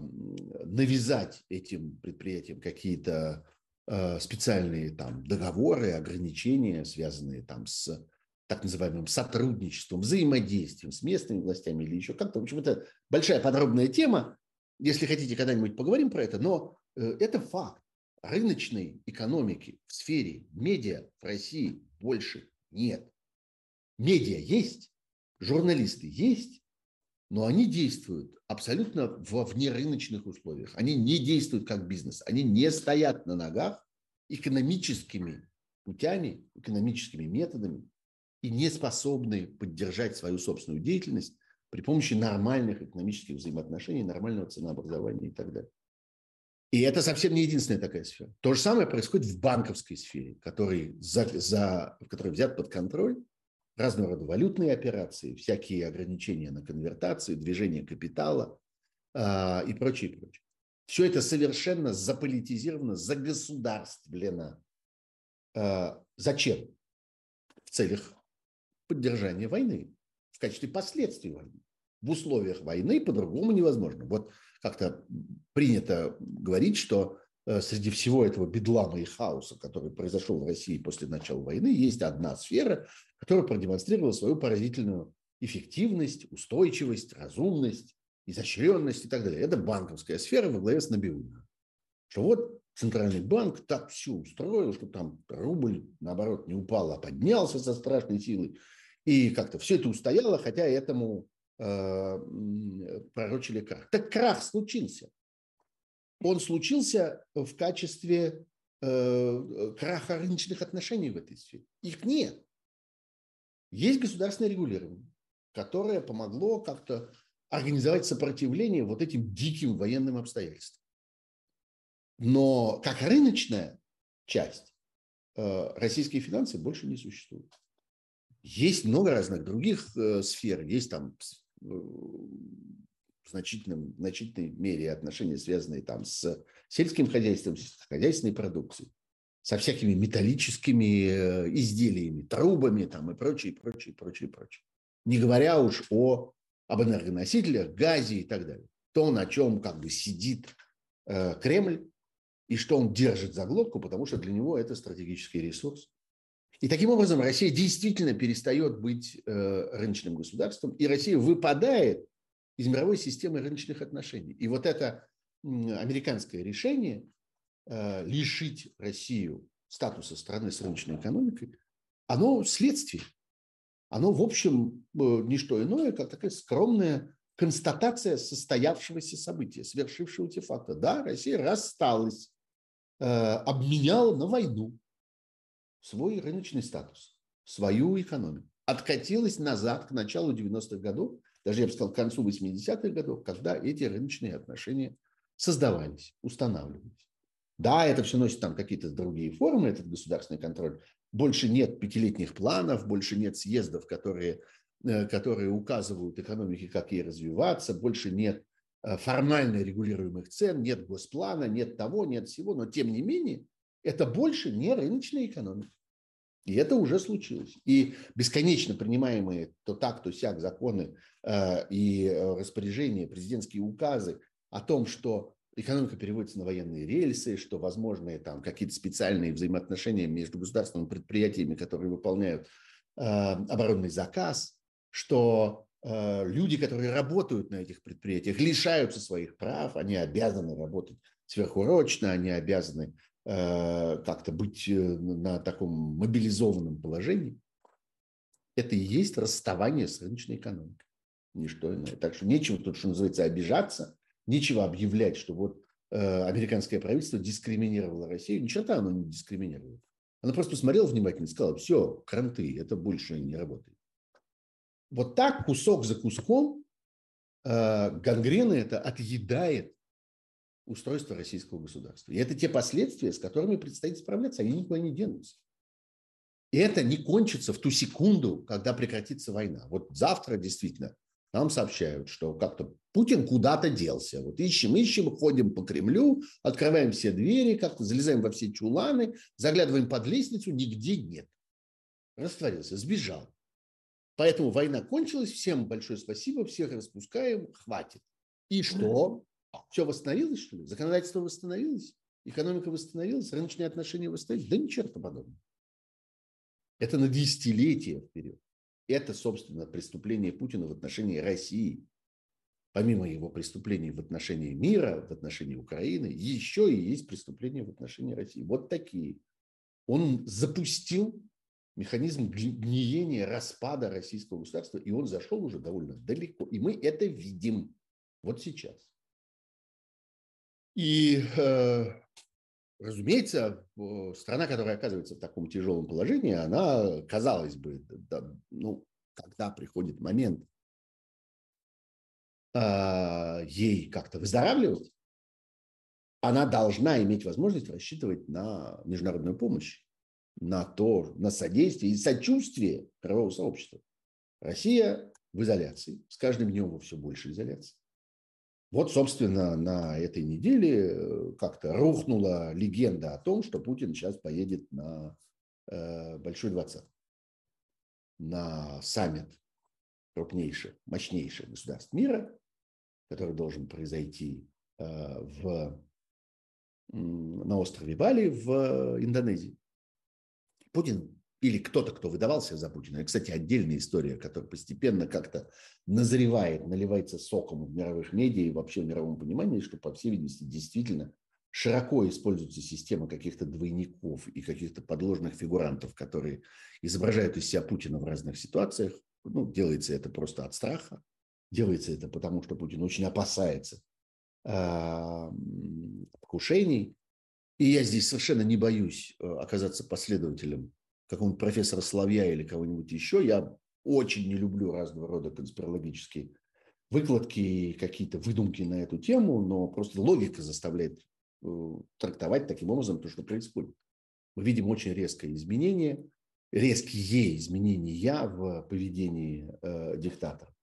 навязать этим предприятиям какие-то э, специальные там договоры, ограничения, связанные там с так называемым сотрудничеством, взаимодействием с местными властями или еще как-то. В общем, это большая подробная тема, если хотите, когда-нибудь поговорим про это, но э, это факт. Рыночной экономики в сфере медиа в России больше нет. Медиа есть, журналисты есть, но они действуют абсолютно во внерыночных условиях. Они не действуют как бизнес, они не стоят на ногах экономическими путями, экономическими методами и не способны поддержать свою собственную деятельность при помощи нормальных экономических взаимоотношений, нормального ценообразования и так далее. И это совсем не единственная такая сфера. То же самое происходит в банковской сфере, который, за, за, который взят под контроль разного рода валютные операции, всякие ограничения на конвертации, движение капитала э, и прочее, прочее. Все это совершенно заполитизировано, загосударствлено. Э, зачем? В целях поддержания войны в качестве последствий войны. В условиях войны по-другому невозможно. Вот как-то принято говорить, что э, среди всего этого бедлама и хаоса, который произошел в России после начала войны, есть одна сфера, которая продемонстрировала свою поразительную эффективность, устойчивость, разумность, изощренность и так далее. Это банковская сфера во главе с Набиулиным. Что вот Центральный банк так все устроил, что там рубль, наоборот, не упал, а поднялся со страшной силой. И как-то все это устояло, хотя этому э, пророчили крах. Так крах случился. Он случился в качестве э, краха рыночных отношений в этой сфере. Их нет. Есть государственное регулирование, которое помогло как-то организовать сопротивление вот этим диким военным обстоятельствам. Но как рыночная часть э, российские финансы больше не существуют. Есть много разных других э, сфер. Есть там э, в значительном, значительной мере отношения, связанные там с сельским хозяйством, с хозяйственной продукцией, со всякими металлическими изделиями, трубами там и прочее, прочее, прочее, прочее. Не говоря уж о, об энергоносителях, газе и так далее. То, на чем как бы сидит э, Кремль, и что он держит за глотку, потому что для него это стратегический ресурс. И таким образом Россия действительно перестает быть э, рыночным государством, и Россия выпадает из мировой системы рыночных отношений. И вот это американское решение э, лишить Россию статуса страны с рыночной экономикой, оно следствие. Оно, в общем, э, не что иное, как такая скромная констатация состоявшегося события, свершившегося факта. Да, Россия рассталась обменяла на войну свой рыночный статус, свою экономику. Откатилась назад к началу 90-х годов, даже я бы сказал, к концу 80-х годов, когда эти рыночные отношения создавались, устанавливались. Да, это все носит там какие-то другие формы, этот государственный контроль. Больше нет пятилетних планов, больше нет съездов, которые, э, которые указывают экономике, как ей развиваться, больше нет Э, формально регулируемых цен, нет госплана, нет того, нет всего, но тем не менее это больше не рыночная экономика. И это уже случилось. И бесконечно принимаемые то так, то сяк законы э, и э, распоряжения, президентские указы о том, что экономика переводится на военные рельсы, что возможны там какие-то специальные взаимоотношения между государственными предприятиями, которые выполняют оборонный заказ, что Э, люди, которые работают на этих предприятиях, лишаются своих прав, они обязаны работать сверхурочно, они обязаны э, как-то быть э, на таком мобилизованном положении. Это и есть расставание с рыночной экономикой. Ничто иное. Так что нечего тут, что называется, обижаться, нечего объявлять, что вот американское правительство дискриминировало Россию. Ничего оно не дискриминирует. Оно просто посмотрело внимательно и сказала, все, кранты, это больше не работает. Вот так кусок за куском э, гангрена это отъедает устройство российского государства. И это те последствия, с которыми предстоит справляться, они никуда не денутся. И это не кончится в ту секунду, когда прекратится война. Вот завтра действительно нам сообщают, что как-то Путин куда-то делся. Вот ищем, ищем, ходим по Кремлю, открываем все двери, как-то залезаем во все чуланы, заглядываем под лестницу, нигде нет. Растворился, сбежал. Поэтому война кончилась, всем большое спасибо, всех распускаем, хватит. И что? Все восстановилось, что ли? Законодательство восстановилось? Экономика восстановилась? Рыночные отношения восстановились? Да ни черта подобного. Это на десятилетия вперед. Это, собственно, преступление Путина в отношении России. Помимо его преступлений в отношении мира, в отношении Украины, еще и есть преступления в отношении России. Вот такие. Он запустил механизм гниения, распада российского государства, и он зашел уже довольно далеко. И мы это видим вот сейчас. И, э, разумеется, страна, которая оказывается в таком тяжелом положении, она, казалось бы, да, ну, когда приходит момент э, ей как-то выздоравливать, она должна иметь возможность рассчитывать на международную помощь на то, на содействие и сочувствие мирового сообщества. Россия в изоляции, с каждым днем во все больше изоляции. Вот, собственно, на этой неделе э, как-то рухнула легенда о том, что Путин сейчас поедет на э, Большой двадцать, на саммит крупнейших, мощнейших государств мира, который должен произойти э, в, на острове Бали в Индонезии. Путин или кто-то, кто выдавался за Путина. Кстати, отдельная история, которая постепенно как-то назревает, наливается соком в мировых медиа и вообще в мировом понимании, что, по всей видимости, действительно широко используется система каких-то двойников и каких-то подложных фигурантов, которые изображают из себя Путина в разных ситуациях. Ну, делается это просто от страха, делается это потому, что Путин очень опасается э, покушений, и я здесь совершенно не боюсь э, оказаться последователем какого-нибудь профессора Соловья или кого-нибудь еще. Я очень не люблю разного рода конспирологические выкладки и какие-то выдумки на эту тему, но просто логика заставляет трактовать таким образом то, что происходит. Мы видим очень резкое изменение, резкие изменения в поведении э, диктатора.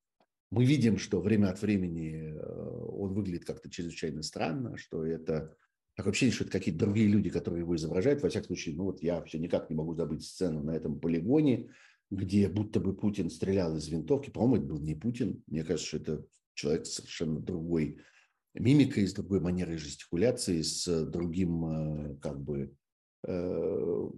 Мы видим, что время от времени э, он выглядит как-то чрезвычайно странно, что это такое ощущение, что это какие-то другие люди, которые его изображают. Во всяком случае, ну вот я все никак не могу забыть сцену на этом полигоне, где будто бы Путин стрелял из винтовки. По-моему, это был не Путин. Мне кажется, что это человек совершенно другой мимикой, с другой манерой жестикуляции, с другим э, как бы э,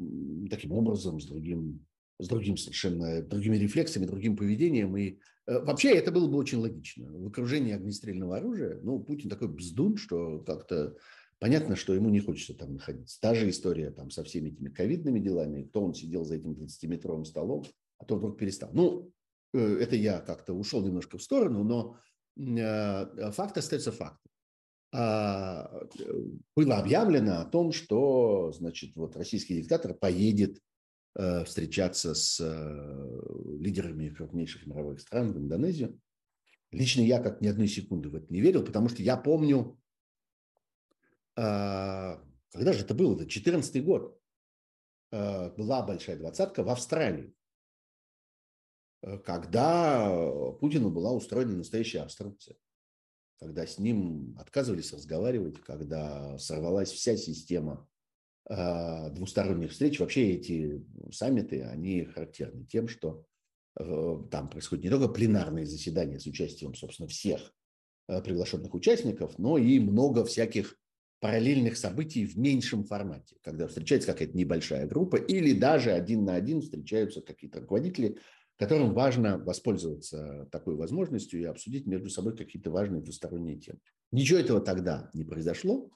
таким образом, с другим, с другим совершенно, другими рефлексами, другим поведением. И э, вообще это было бы очень логично. В окружении огнестрельного оружия, ну, Путин такой бздун, что как-то понятно, что ему не хочется там находиться. Та же история там со всеми этими ковидными делами, кто он сидел за этим 30-метровым столом, а то вдруг перестал. Ну, это я как-то ушел немножко в сторону, но факт остается фактом. А, было объявлено о том, что значит, вот российский диктатор поедет э, встречаться с э, лидерами крупнейших мировых стран в Индонезию. Лично я как ни одной секунды в это не верил, потому что я помню, когда же это было, это 14 год, э, была большая двадцатка в Австралии, когда Путину была устроена настоящая обструкция. Когда с ним отказывались разговаривать, когда сорвалась вся система двусторонних встреч. Вообще эти саммиты, они характерны тем, что э, там происходит не только пленарные заседания с участием, собственно, всех э, приглашенных участников, но и много всяких параллельных событий в меньшем формате, когда встречается какая-то небольшая группа или даже один на один встречаются какие-то руководители которым важно воспользоваться такой возможностью и обсудить между собой какие-то важные двусторонние темы. Ничего этого тогда не произошло.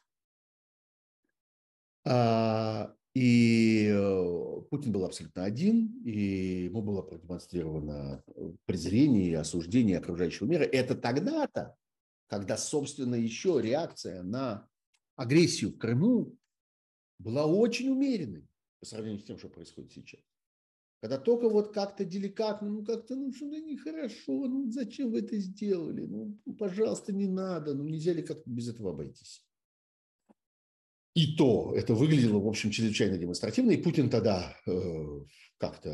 А, и э, Путин был абсолютно один, и ему было продемонстрировано презрение и осуждение окружающего мира. Это тогда-то, когда, собственно, еще реакция на агрессию в Крыму была очень умеренной по сравнению с тем, что происходит сейчас. Когда только вот как-то деликатно, ну как-то, ну что-то нехорошо, ну зачем вы это сделали, ну пожалуйста, не надо, ну нельзя ли как-то без этого обойтись. И то это выглядело, в общем, чрезвычайно демонстративно, и Путин тогда э, как-то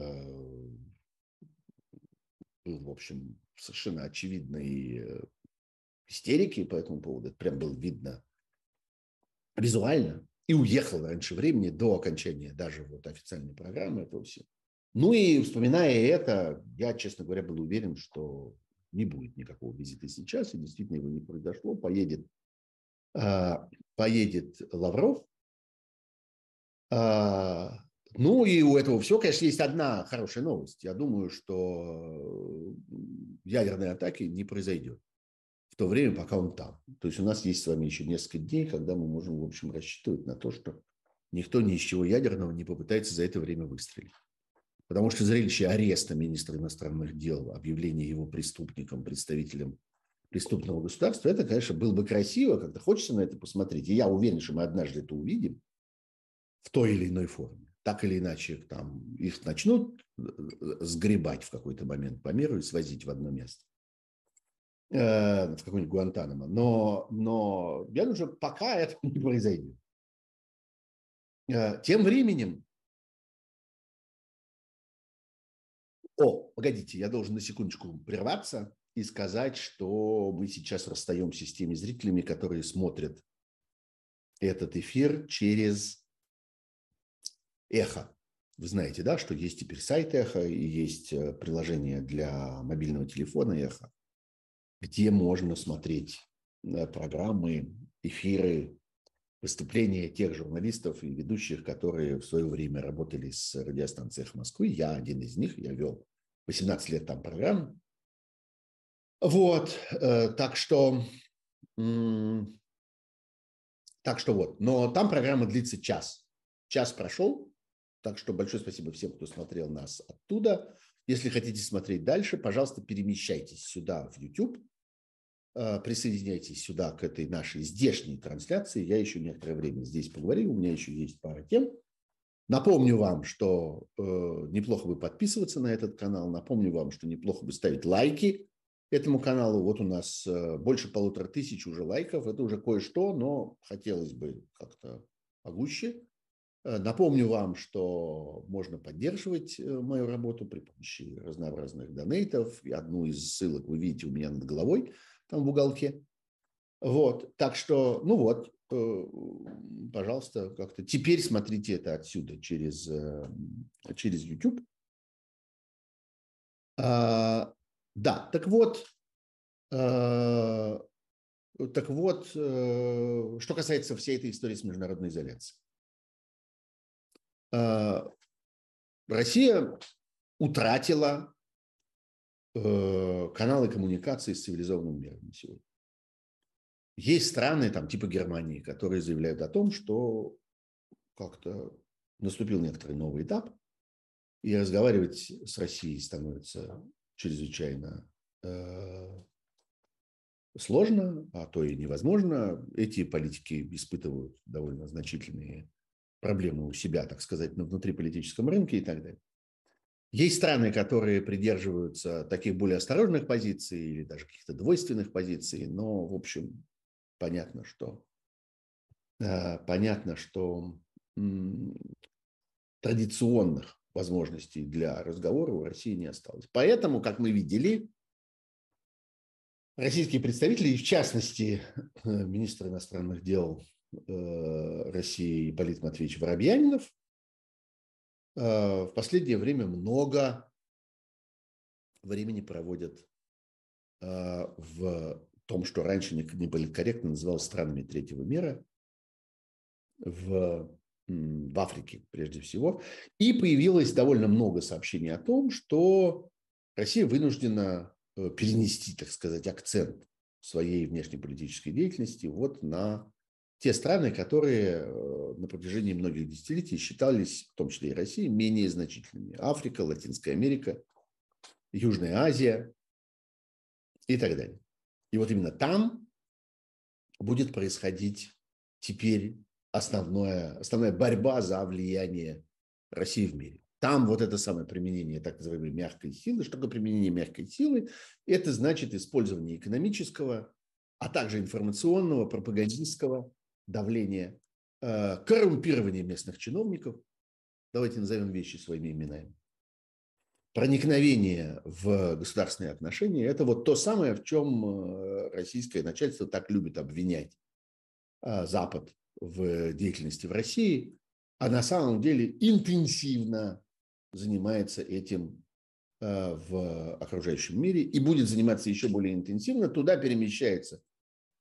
был, в общем, совершенно очевидной э, истерики по этому поводу. Это прям было видно визуально. И уехал раньше времени, до окончания даже вот официальной программы этого всего. Ну и вспоминая это, я, честно говоря, был уверен, что не будет никакого визита сейчас, и действительно его не произошло. Поедет, а, поедет Лавров. А, ну и у этого всего, конечно, есть одна хорошая новость. Я думаю, что ядерной атаки не произойдет то время, пока он там. То есть у нас есть с вами еще несколько дней, когда мы можем, в общем, рассчитывать на то, что никто ни из чего ядерного не попытается за это время выстрелить. Потому что зрелище ареста министра иностранных дел, объявление его преступником, представителем преступного государства, это, конечно, было бы красиво, как-то хочется на это посмотреть. И я уверен, что мы однажды это увидим в той или иной форме. Так или иначе, там, их начнут э, сгребать в какой-то момент по миру и свозить в одно место э, в какой-нибудь Гуантанамо. Но, но я думаю, что пока это не произойдет. Э, тем временем О, погодите, я должен на секундочку прерваться и сказать, что мы сейчас расстаемся с теми зрителями, которые смотрят этот эфир через эхо. Вы знаете, да, что есть теперь сайт эхо и есть э, приложение для мобильного телефона эхо, где можно смотреть э, программы, эфиры, выступления тех журналистов и ведущих, которые в свое время работали с радиостанцией «Эхо Москвы». Я один из них, я вел 18 лет там программ. Вот, э, так что, так что вот, но там программа длится час. Час прошел, так что большое спасибо всем, кто смотрел нас оттуда. Если хотите смотреть дальше, пожалуйста, перемещайтесь сюда в YouTube, э, присоединяйтесь сюда к этой нашей здешней трансляции. Я еще некоторое время здесь поговорю, у меня еще есть пара тем. Напомню вам, что э, неплохо бы подписываться на этот канал. Напомню вам, что неплохо бы ставить лайки этому каналу. Вот у нас э, больше полутора тысяч уже лайков. Это уже кое-что, но хотелось бы как-то погуще. Э, напомню вам, что можно поддерживать э, мою работу при помощи разнообразных донейтов. И одну из ссылок вы видите у меня над головой, там в уголке. Вот, так что, ну вот, пожалуйста, как-то теперь смотрите это отсюда через, через YouTube. А, да, так вот, э, так вот, э, что касается всей этой истории с международной изоляцией. Э, Россия утратила каналы коммуникации с цивилизованным миром сегодня. Есть страны, там, типа Германии, которые заявляют о том, что как-то наступил некоторый новый этап, и разговаривать с Россией становится чрезвычайно э, сложно, а то и невозможно. Эти политики испытывают довольно значительные проблемы у себя, так сказать, на внутриполитическом рынке и так далее. Есть страны, которые придерживаются таких более осторожных позиций или даже каких-то двойственных позиций, но, в общем, понятно, что э, понятно, что традиционных возможностей для разговора у России не осталось. Поэтому, как мы видели, российские представители, в частности, министр иностранных дел э, России Ипполит Матвеевич Воробьянинов, э, в последнее время много времени проводят э, в том, что раньше не политкорректно называлось странами третьего мира, в в Африке прежде всего. И появилось довольно много сообщений о том, что Россия вынуждена э, перенести, так сказать, акцент своей внешнеполитической деятельности вот на те страны, которые э, на протяжении многих десятилетий считались, в том числе и Россией, менее значительными. Африка, Латинская Америка, Южная Азия и так далее. И вот именно там будет происходить теперь основное, основная борьба за влияние России в мире. Там вот это самое применение так называемой мягкой силы. Что такое применение мягкой силы? Это значит использование экономического, а также информационного, пропагандистского давления, э, коррумпирование местных чиновников. Давайте назовем вещи своими именами. Проникновение в государственные отношения – это вот то самое, в чем э, российское начальство так любит обвинять э, Запад в деятельности в России, а на самом деле интенсивно занимается этим в окружающем мире и будет заниматься еще более интенсивно. Туда перемещается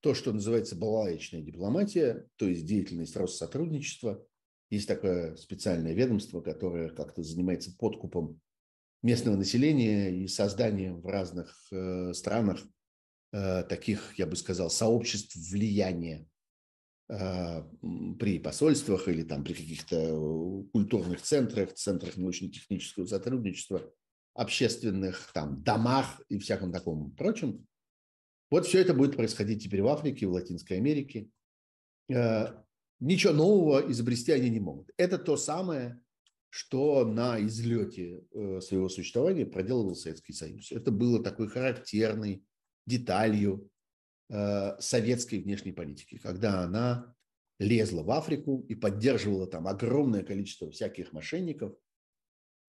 то, что называется балаечная дипломатия, то есть деятельность Россотрудничества. Есть такое специальное ведомство, которое как-то занимается подкупом местного населения и созданием в разных э, странах э, таких, я бы сказал, сообществ влияния а, при посольствах или там при каких-то э, культурных центрах, центрах научно-технического сотрудничества, общественных там домах и всяком таком прочем. Вот все это будет происходить теперь в Африке, в Латинской Америке. А, ничего нового изобрести они не могут. Это то самое, что на излете э, своего существования проделывал Советский Союз. Это было такой характерной деталью Э, советской внешней политики, когда она лезла в Африку и поддерживала там огромное количество всяких мошенников,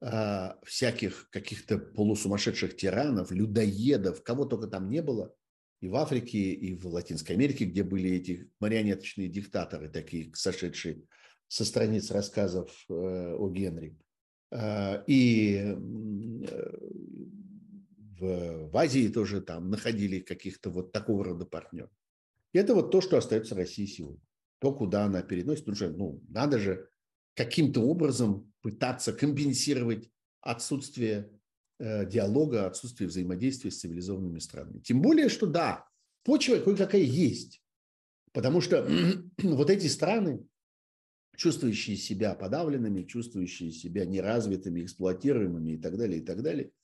э, всяких каких-то полусумасшедших тиранов, людоедов, кого только там не было, и в Африке, и в Латинской Америке, где были эти марионеточные диктаторы, такие сошедшие со страниц рассказов э, о Генри. И в, в Азии тоже там находили каких-то вот такого рода партнеров. И это вот то, что остается России сегодня. То, куда она переносит. Что, ну, надо же каким-то образом пытаться компенсировать отсутствие э, диалога, отсутствие взаимодействия с цивилизованными странами. Тем более, что да, почва кое-какая есть. Потому что вот эти страны, чувствующие себя подавленными, чувствующие себя неразвитыми, эксплуатируемыми и так далее, и так далее –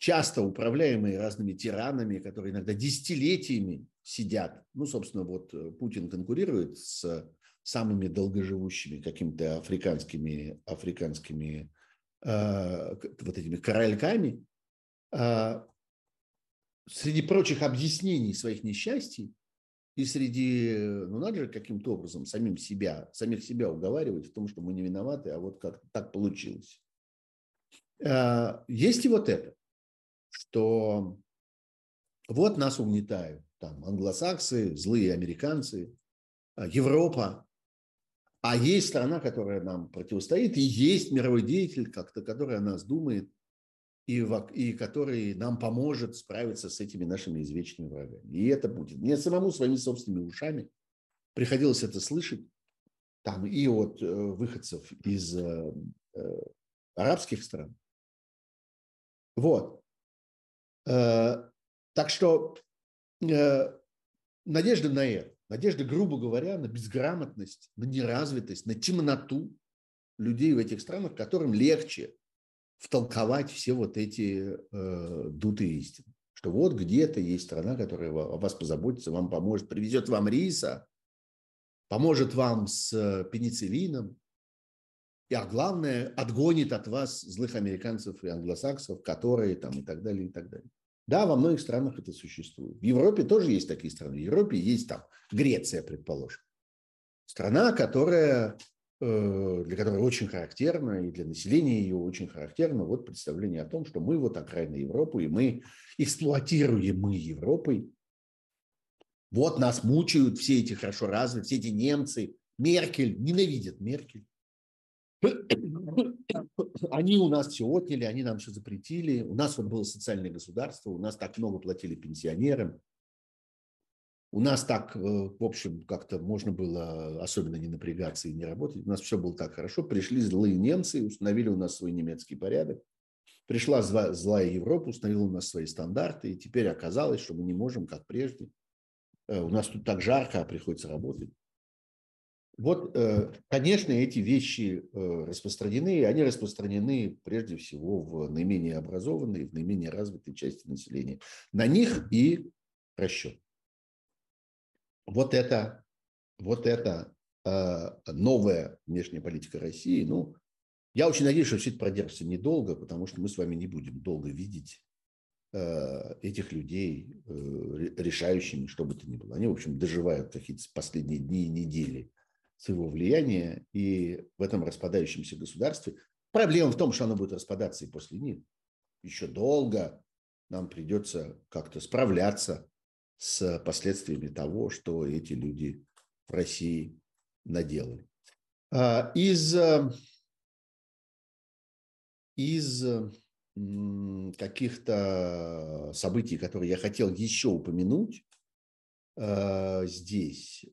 часто управляемые разными тиранами, которые иногда десятилетиями сидят. Ну, собственно, вот э, Путин конкурирует с самыми долгоживущими какими-то африканскими, африканскими э, вот этими корольками. Э, среди прочих объяснений своих несчастий и среди, ну надо же каким-то образом самим себя, самих себя уговаривать в том, что мы не виноваты, а вот как так получилось. А, есть и вот это, что вот нас угнетают там англосаксы, злые американцы, а, Европа, а есть страна, которая нам противостоит, и есть мировой деятель, как-то, который о нас думает, и, и который нам поможет справиться с этими нашими извечными врагами. И это будет. Мне самому своими собственными ушами приходилось это слышать, там и от э, выходцев из э, э, арабских стран. Вот. Так что надежда на это Надежда, грубо говоря, на безграмотность, на неразвитость, на темноту людей в этих странах, которым легче втолковать все вот эти э, дутые истины. Что вот где-то есть страна, которая о вас позаботится, вам поможет, привезет вам риса, поможет вам с пенициллином, и, а главное, отгонит от вас злых американцев и англосаксов, которые там и так далее, и так далее. Да, во многих странах это существует. В Европе тоже есть такие страны. В Европе есть там Греция, предположим. Страна, которая, э, для которой очень характерно, и для населения ее очень характерно вот представление о том, что мы вот окраина Европы, и мы эксплуатируем мы Европой. Вот нас мучают все эти хорошо развитые, все эти немцы. Меркель, ненавидят Меркель. Они у нас все отняли, они нам все запретили. У нас вот было социальное государство, у нас так много платили пенсионерам. У нас так, э, в общем, как-то можно было особенно не напрягаться и не работать. У нас все было так хорошо. Пришли злые немцы, установили у нас свой немецкий порядок. Пришла злая Европа, установила у нас свои стандарты. И теперь оказалось, что мы не можем, как прежде. Э, у нас тут так жарко, а приходится работать. Вот, э, конечно, эти вещи э, распространены, и они распространены прежде всего в наименее образованной, в наименее развитой части населения. На них и расчет. Вот это, вот это э, новая внешняя политика России. Ну, я очень надеюсь, что все это продержится недолго, потому что мы с вами не будем долго видеть этих людей решающими, что бы то ни было. Они, в общем, доживают какие-то последние дни и недели своего влияния, и в этом распадающемся государстве. Проблема в том, что оно будет распадаться и после них. Еще долго нам придется как-то справляться с последствиями того, что эти люди в России наделали. А, из, из каких-то событий, которые я хотел еще упомянуть а, здесь,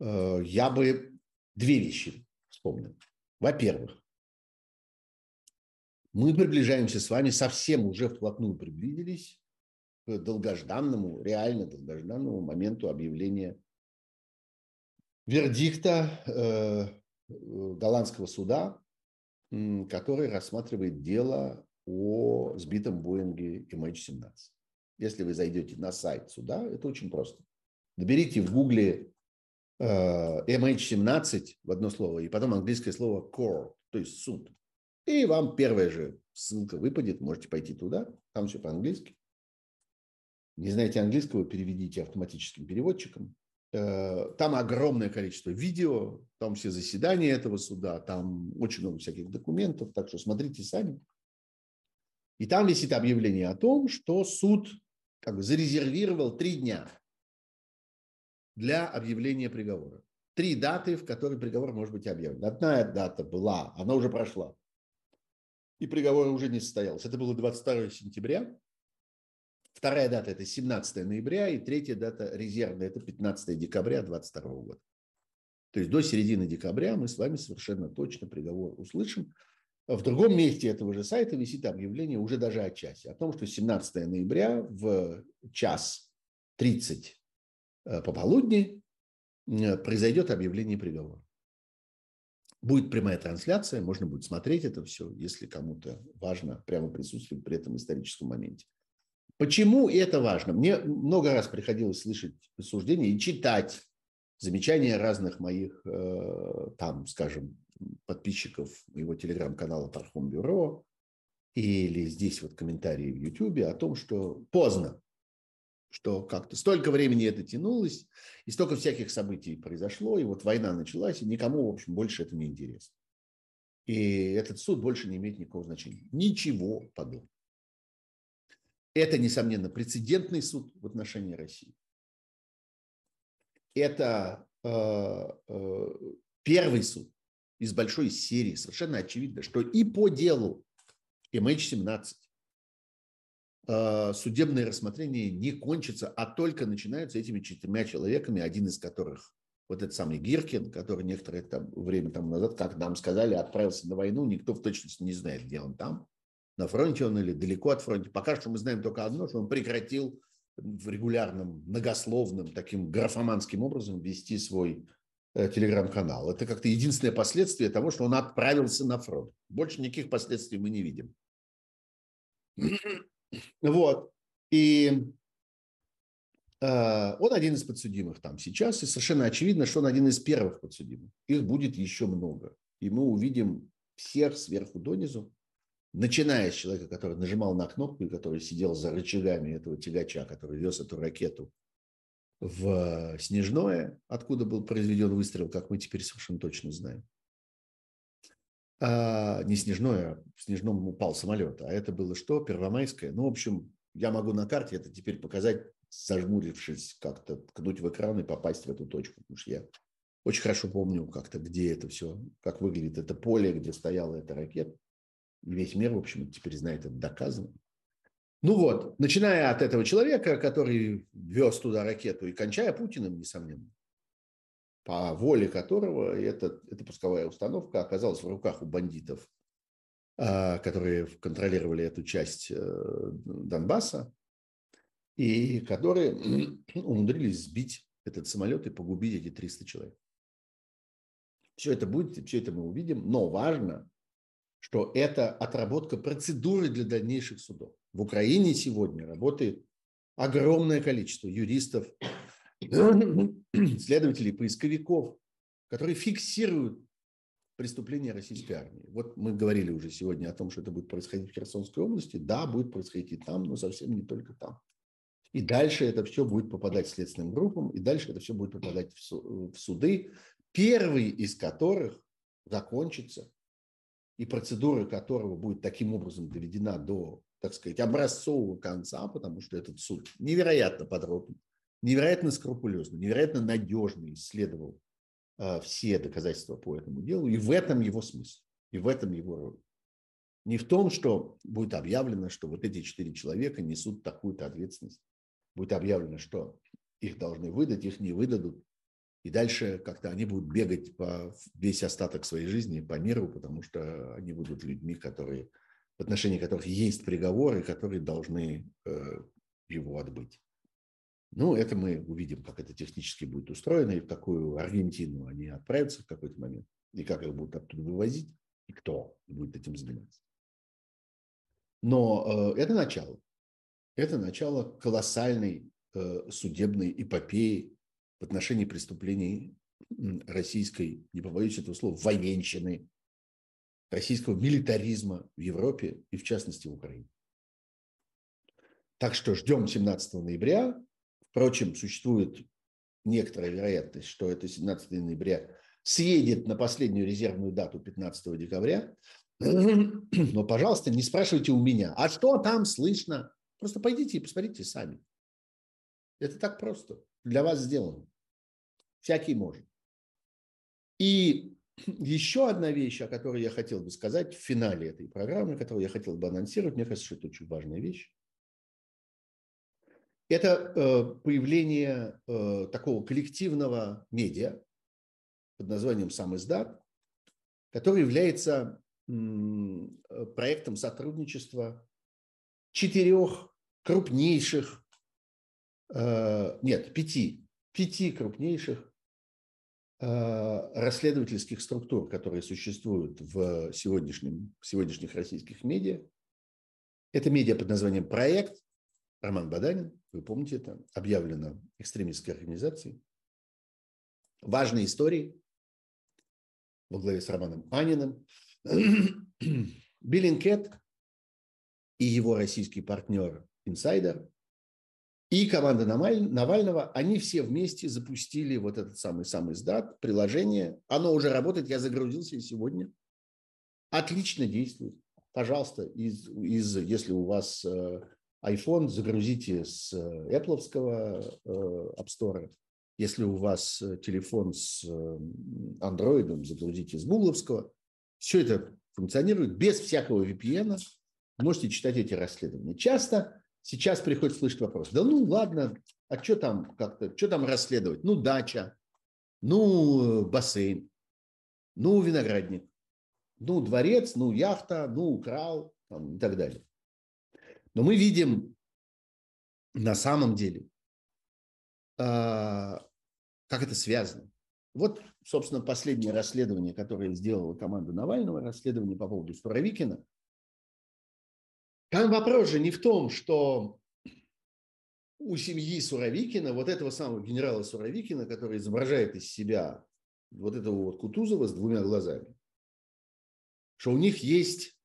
я бы две вещи вспомнил. Во-первых, мы приближаемся с вами, совсем уже вплотную приблизились к долгожданному, реально долгожданному моменту объявления вердикта э, голландского суда, который рассматривает дело о сбитом Боинге MH17. Если вы зайдете на сайт суда, это очень просто. Наберите в Гугле MH17 э, в одно слово, и потом английское слово core, то есть суд. И вам первая же ссылка выпадет, можете пойти туда, там все по-английски. Не знаете английского, переведите автоматическим переводчиком. Э, там огромное количество видео, там все заседания этого суда, там очень много всяких документов, так что смотрите сами. И там висит объявление о том, что суд как бы зарезервировал три дня для объявления приговора. Три даты, в которые приговор может быть объявлен. Одна дата была, она уже прошла, и приговор уже не состоялся. Это было 22 сентября. Вторая дата – это 17 ноября, и третья дата резервная – это 15 декабря 2022 года. То есть до середины декабря мы с вами совершенно точно приговор услышим. В другом месте этого же сайта висит объявление уже даже о часе, о том, что 17 ноября в час 30 Э, пополудни э, произойдет объявление приговора. Будет прямая трансляция, можно будет смотреть это все, если кому-то важно прямо присутствовать при этом историческом моменте. Почему это важно? Мне много раз приходилось слышать суждения и читать замечания разных моих, э, там, скажем, подписчиков моего телеграм-канала Пархом Бюро, или здесь вот комментарии в Ютубе о том, что поздно, что как-то столько времени это тянулось, и столько всяких событий произошло, и вот война началась, и никому, в общем, больше это не интересно. И этот суд больше не имеет никакого значения. Ничего подобного. Это, несомненно, прецедентный суд в отношении России. Это э, э, первый суд из большой серии. Совершенно очевидно, что и по делу MH17 э, судебное рассмотрение не кончится, а только начинается этими четырьмя человеками, один из которых вот этот самый Гиркин, который некоторое там, время тому назад, как нам сказали, отправился на войну, никто в точности не знает, где он там, на фронте он или далеко от фронта. Пока что мы знаем только одно, что он прекратил в регулярном, многословным, таким графоманским образом вести свой э, телеграм-канал. Это как-то единственное последствие того, что он отправился на фронт. Больше никаких последствий мы не видим. Вот. И э, он один из подсудимых там сейчас, и совершенно очевидно, что он один из первых подсудимых. Их будет еще много. И мы увидим всех сверху донизу, начиная с человека, который нажимал на кнопку и который сидел за рычагами этого тягача, который вез эту ракету в Снежное, откуда был произведен выстрел, как мы теперь совершенно точно знаем. А, не Снежное, в Снежном упал самолет, а это было что? Первомайское. Ну, в общем, я могу на карте это теперь показать, зажмурившись, как-то ткнуть в экран и попасть в эту точку, потому что я очень хорошо помню как-то, где это все, как выглядит это поле, где стояла эта ракета. Весь мир, в общем, теперь знает это доказано. Ну вот, начиная от этого человека, который вез туда ракету, и кончая Путиным, несомненно, по воле которого эта, эта пусковая установка оказалась в руках у бандитов, а, которые контролировали эту часть э, Донбасса, и которые умудрились сбить этот самолет и погубить эти 300 человек. Все это будет, все это мы увидим, но важно, что это отработка процедуры для дальнейших судов. В Украине сегодня работает огромное количество юристов, следователей, поисковиков, которые фиксируют преступления российской армии. Вот мы говорили уже сегодня о том, что это будет происходить в Херсонской области. Да, будет происходить и там, но совсем не только там. И дальше это все будет попадать следственным группам, и дальше это все будет попадать в суды, первый из которых закончится и процедура которого будет таким образом доведена до, так сказать, образцового конца, потому что этот суд невероятно подробно, невероятно скрупулезно, невероятно надежно исследовал э, все доказательства по этому делу, и в этом его смысл, и в этом его роль. Не в том, что будет объявлено, что вот эти четыре человека несут такую-то ответственность. Будет объявлено, что их должны выдать, их не выдадут, и дальше как-то они будут бегать по весь остаток своей жизни по миру, потому что они будут людьми, которые, в отношении которых есть приговоры, которые должны э, его отбыть. Ну, это мы увидим, как это технически будет устроено, и в какую Аргентину они отправятся в какой-то момент, и как их будут оттуда вывозить, и кто будет этим заниматься. Но э, это начало. Это начало колоссальной э, судебной эпопеи в отношении преступлений российской, не побоюсь этого слова, военщины, российского милитаризма в Европе и в частности в Украине. Так что ждем 17 ноября. Впрочем, существует некоторая вероятность, что это 17 ноября съедет на последнюю резервную дату 15 декабря. Но, пожалуйста, не спрашивайте у меня, а что там слышно? Просто пойдите и посмотрите сами. Это так просто. Для вас сделано. Всякий может. И еще одна вещь, о которой я хотел бы сказать в финале этой программы, которую я хотел бы анонсировать, мне кажется, что это очень важная вещь. Это э, появление э, такого коллективного медиа под названием «Сам издат», который является проектом сотрудничества четырех крупнейших, э, нет, пяти, пяти крупнейших Э, расследовательских структур, которые существуют в сегодняшнем, сегодняшних российских медиа. Это медиа под названием «Проект». Роман Баданин, вы помните это, объявлено экстремистской организацией. Важные истории во главе с Романом Аниным. Биллинкет и его российский партнер Инсайдер, и команда Навального, они все вместе запустили вот этот самый-самый сдат, приложение. Оно уже работает, я загрузился сегодня. Отлично действует. Пожалуйста, из, из, если у вас э, iPhone, загрузите с э, Apple э, App Store. Если у вас э, телефон с Android, загрузите с Google. Все это функционирует без всякого VPN. Можете читать эти расследования. Часто сейчас приходит слышать вопрос. Да ну ладно, а что там как-то, что там расследовать? Ну дача, ну бассейн, ну виноградник, ну дворец, ну яхта, ну украл там, и так далее. Но мы видим на самом деле, а, как это связано. Вот, собственно, последнее расследование, которое сделала команда Навального, расследование по поводу Суровикина. Там вопрос же не в том, что у семьи Суровикина, вот этого самого генерала Суровикина, который изображает из себя вот этого вот Кутузова с двумя глазами, что у них есть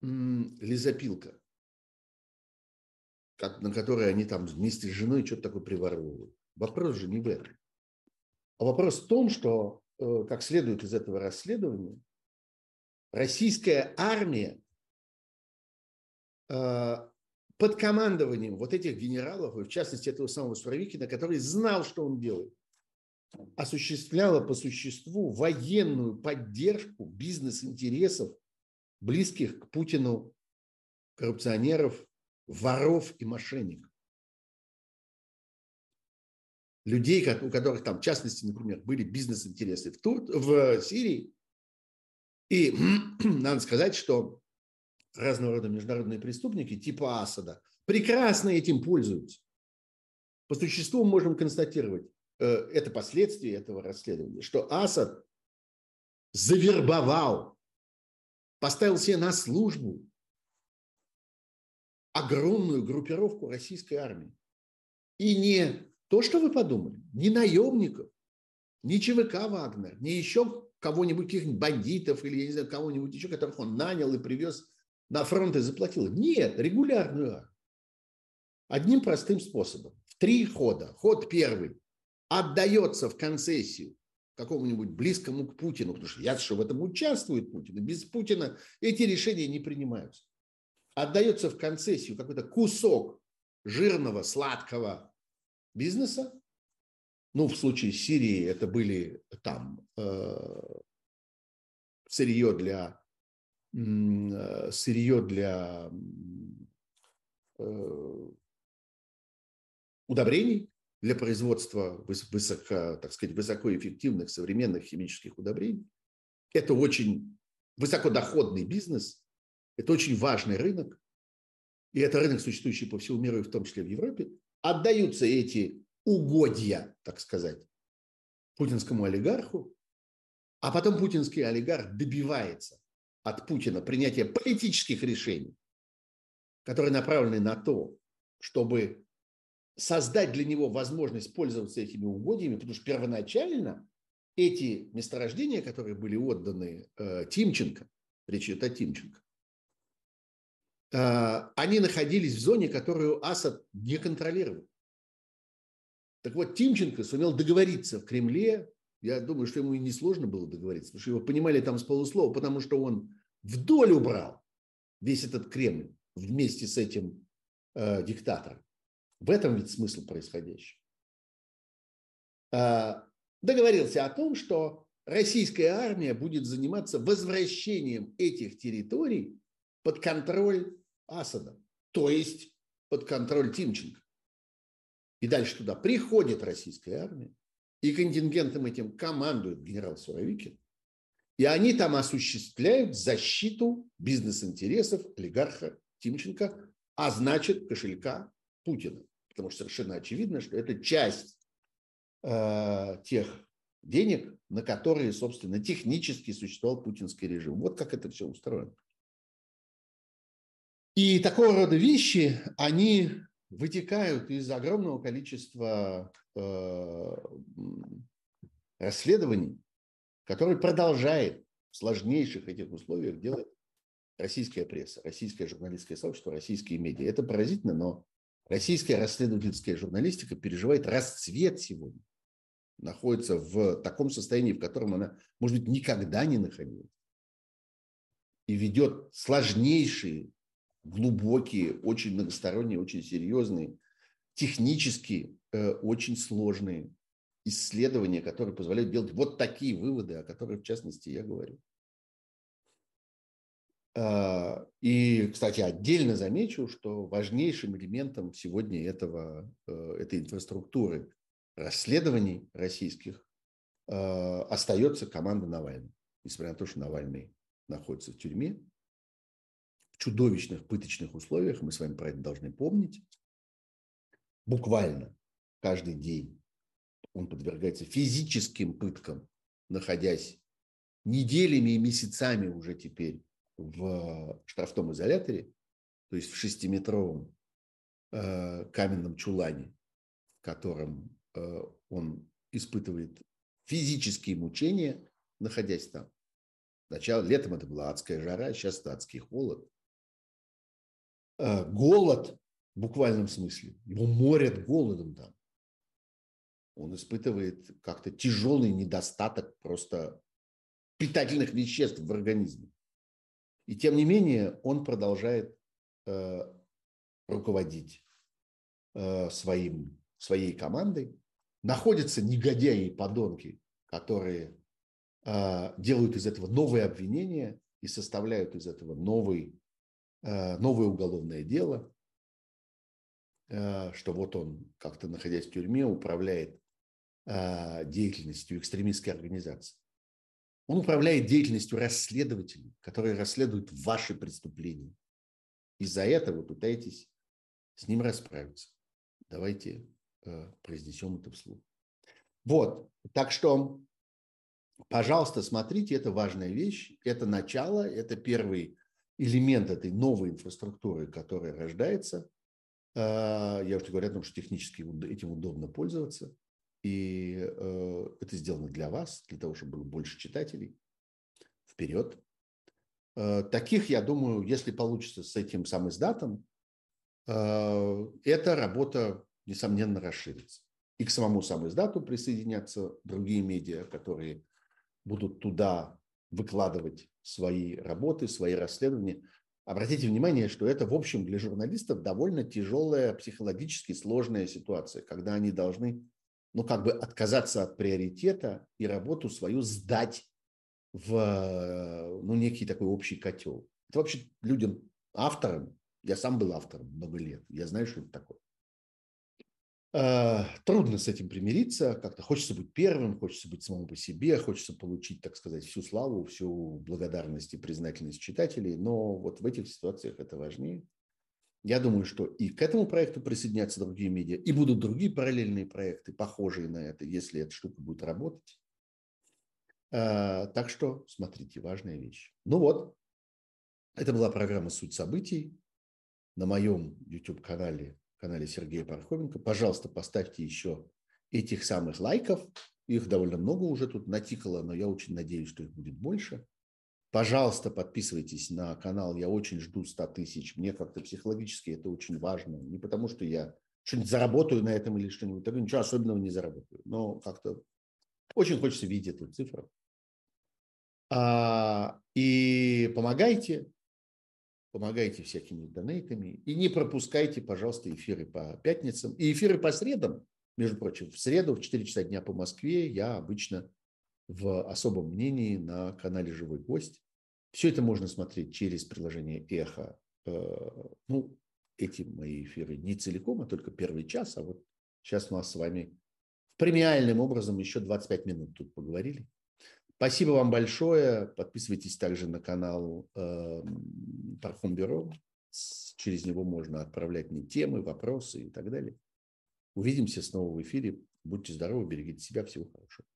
лизопилка как, на которой они там вместе с женой что-то такое приворовывают. Вопрос же не в этом. А вопрос в том, что, э, как следует из этого расследования, российская армия э, под командованием вот этих генералов, и в частности этого самого Суровикина, который знал, что он делает, осуществляла по существу военную поддержку бизнес-интересов, близких к Путину коррупционеров, воров и мошенников. Людей, у которых там, в частности, например, были бизнес-интересы в, Тур... в Сирии. И надо сказать, что разного рода международные преступники типа Асада прекрасно этим пользуются. По существу можем констатировать, э, это последствия этого расследования, что Асад завербовал, поставил себе на службу огромную группировку российской армии. И не то, что вы подумали, не наемников, не ЧВК Вагнер, не еще кого-нибудь, каких-нибудь бандитов или, я не знаю, кого-нибудь еще, которых он нанял и привез на фронт и заплатил. Нет, регулярную. Одним простым способом. В три хода. Ход первый. Отдается в концессию какому-нибудь близкому к Путину, потому что я что в этом участвует Путин. И без Путина эти решения не принимаются отдается в концессию какой-то кусок жирного, сладкого бизнеса, ну, в случае Сирии это были там э, сырье для э, сырье для э, удобрений, для производства высоко, так сказать, высокоэффективных современных химических удобрений. Это очень высокодоходный бизнес, это очень важный рынок, и это рынок, существующий по всему миру, и в том числе в Европе. Отдаются эти угодья, так сказать, путинскому олигарху, а потом путинский олигарх добивается от Путина принятия политических решений, которые направлены на то, чтобы создать для него возможность пользоваться этими угодьями, потому что первоначально эти месторождения, которые были отданы э, Тимченко, речь идет о Тимченко, они находились в зоне, которую Асад не контролировал. Так вот, Тимченко сумел договориться в Кремле. Я думаю, что ему и несложно было договориться, потому что его понимали там с полуслова, потому что он вдоль убрал весь этот Кремль вместе с этим э, диктатором. В этом ведь смысл происходящего. Э, договорился о том, что российская армия будет заниматься возвращением этих территорий под контроль Асада, то есть под контроль Тимченко. И дальше туда приходит российская армия, и контингентом этим командует генерал Суровикин. И они там осуществляют защиту бизнес-интересов олигарха Тимченко, а значит кошелька Путина. Потому что совершенно очевидно, что это часть э, тех денег, на которые, собственно, технически существовал путинский режим. Вот как это все устроено. И такого рода вещи, они вытекают из огромного количества э, расследований, которые продолжает в сложнейших этих условиях делать российская пресса, российское журналистское сообщество, российские медиа. Это поразительно, но российская расследовательская журналистика переживает расцвет сегодня. Находится в таком состоянии, в котором она, может быть, никогда не находилась. И ведет сложнейшие, глубокие, очень многосторонние, очень серьезные, технически э, очень сложные исследования, которые позволяют делать вот такие выводы, о которых, в частности, я говорю. А, и, кстати, отдельно замечу, что важнейшим элементом сегодня этого, э, этой инфраструктуры расследований российских а, остается команда Навального. Несмотря на то, что Навальный находится в тюрьме, в чудовищных пыточных условиях, мы с вами про это должны помнить, буквально каждый день он подвергается физическим пыткам, находясь неделями и месяцами уже теперь в штрафном изоляторе, то есть в шестиметровом э, каменном чулане, в котором э, он испытывает физические мучения, находясь там. Сначала летом это была адская жара, сейчас это адский холод. Э, голод в буквальном смысле. Его морят голодом там. Он испытывает как-то тяжелый недостаток просто питательных веществ в организме. И тем не менее он продолжает э, руководить э, своим, своей командой. Находятся негодяи и подонки, которые э, делают из этого новые обвинения и составляют из этого новый, новое уголовное дело, э, что вот он, как-то находясь в тюрьме, управляет э, деятельностью экстремистской организации. Он управляет деятельностью расследователей, которые расследуют ваши преступления. Из-за этого пытаетесь с ним расправиться. Давайте э, произнесем это вслух. Вот, так что, пожалуйста, смотрите, это важная вещь, это начало, это первый элемент этой новой инфраструктуры, которая рождается. Э, я уже говорю о том, что технически этим удобно пользоваться. И э, это сделано для вас, для того, чтобы было больше читателей. Вперед. Э, таких, я думаю, если получится с этим сам издатом, э, эта работа, несомненно, расширится. И к самому сам издату присоединятся другие медиа, которые будут туда выкладывать свои работы, свои расследования. Обратите внимание, что это, в общем, для журналистов довольно тяжелая, психологически сложная ситуация, когда они должны ну, как бы отказаться от приоритета и работу свою сдать в, ну, некий такой общий котел. Это вообще людям, авторам, я сам был автором много лет, я знаю, что это такое. А, трудно с этим примириться, как-то хочется быть первым, хочется быть самому по себе, хочется получить, так сказать, всю славу, всю благодарность и признательность читателей, но вот в этих ситуациях это важнее. Я думаю, что и к этому проекту присоединятся другие медиа, и будут другие параллельные проекты, похожие на это, если эта штука будет работать. А, так что смотрите, важная вещь. Ну вот, это была программа «Суть событий» на моем YouTube-канале, канале Сергея Пархоменко. Пожалуйста, поставьте еще этих самых лайков. Их довольно много уже тут натикало, но я очень надеюсь, что их будет больше. Пожалуйста, подписывайтесь на канал. Я очень жду 100 тысяч. Мне как-то психологически это очень важно. Не потому, что я что-нибудь заработаю на этом или что-нибудь такое. Ничего особенного не заработаю. Но как-то очень хочется видеть эту цифру. А, и помогайте. Помогайте всякими донейтами. И не пропускайте, пожалуйста, эфиры по пятницам. И эфиры по средам. Между прочим, в среду в 4 часа дня по Москве я обычно в особом мнении на канале «Живой гость». Все это можно смотреть через приложение «Эхо». Э, ну, эти мои эфиры не целиком, а только первый час. А вот сейчас у нас с вами премиальным образом еще 25 минут тут поговорили. Спасибо вам большое. Подписывайтесь также на канал э, Парфум Бюро. Через него можно отправлять мне темы, вопросы и так далее. Увидимся снова в эфире. Будьте здоровы, берегите себя. Всего хорошего.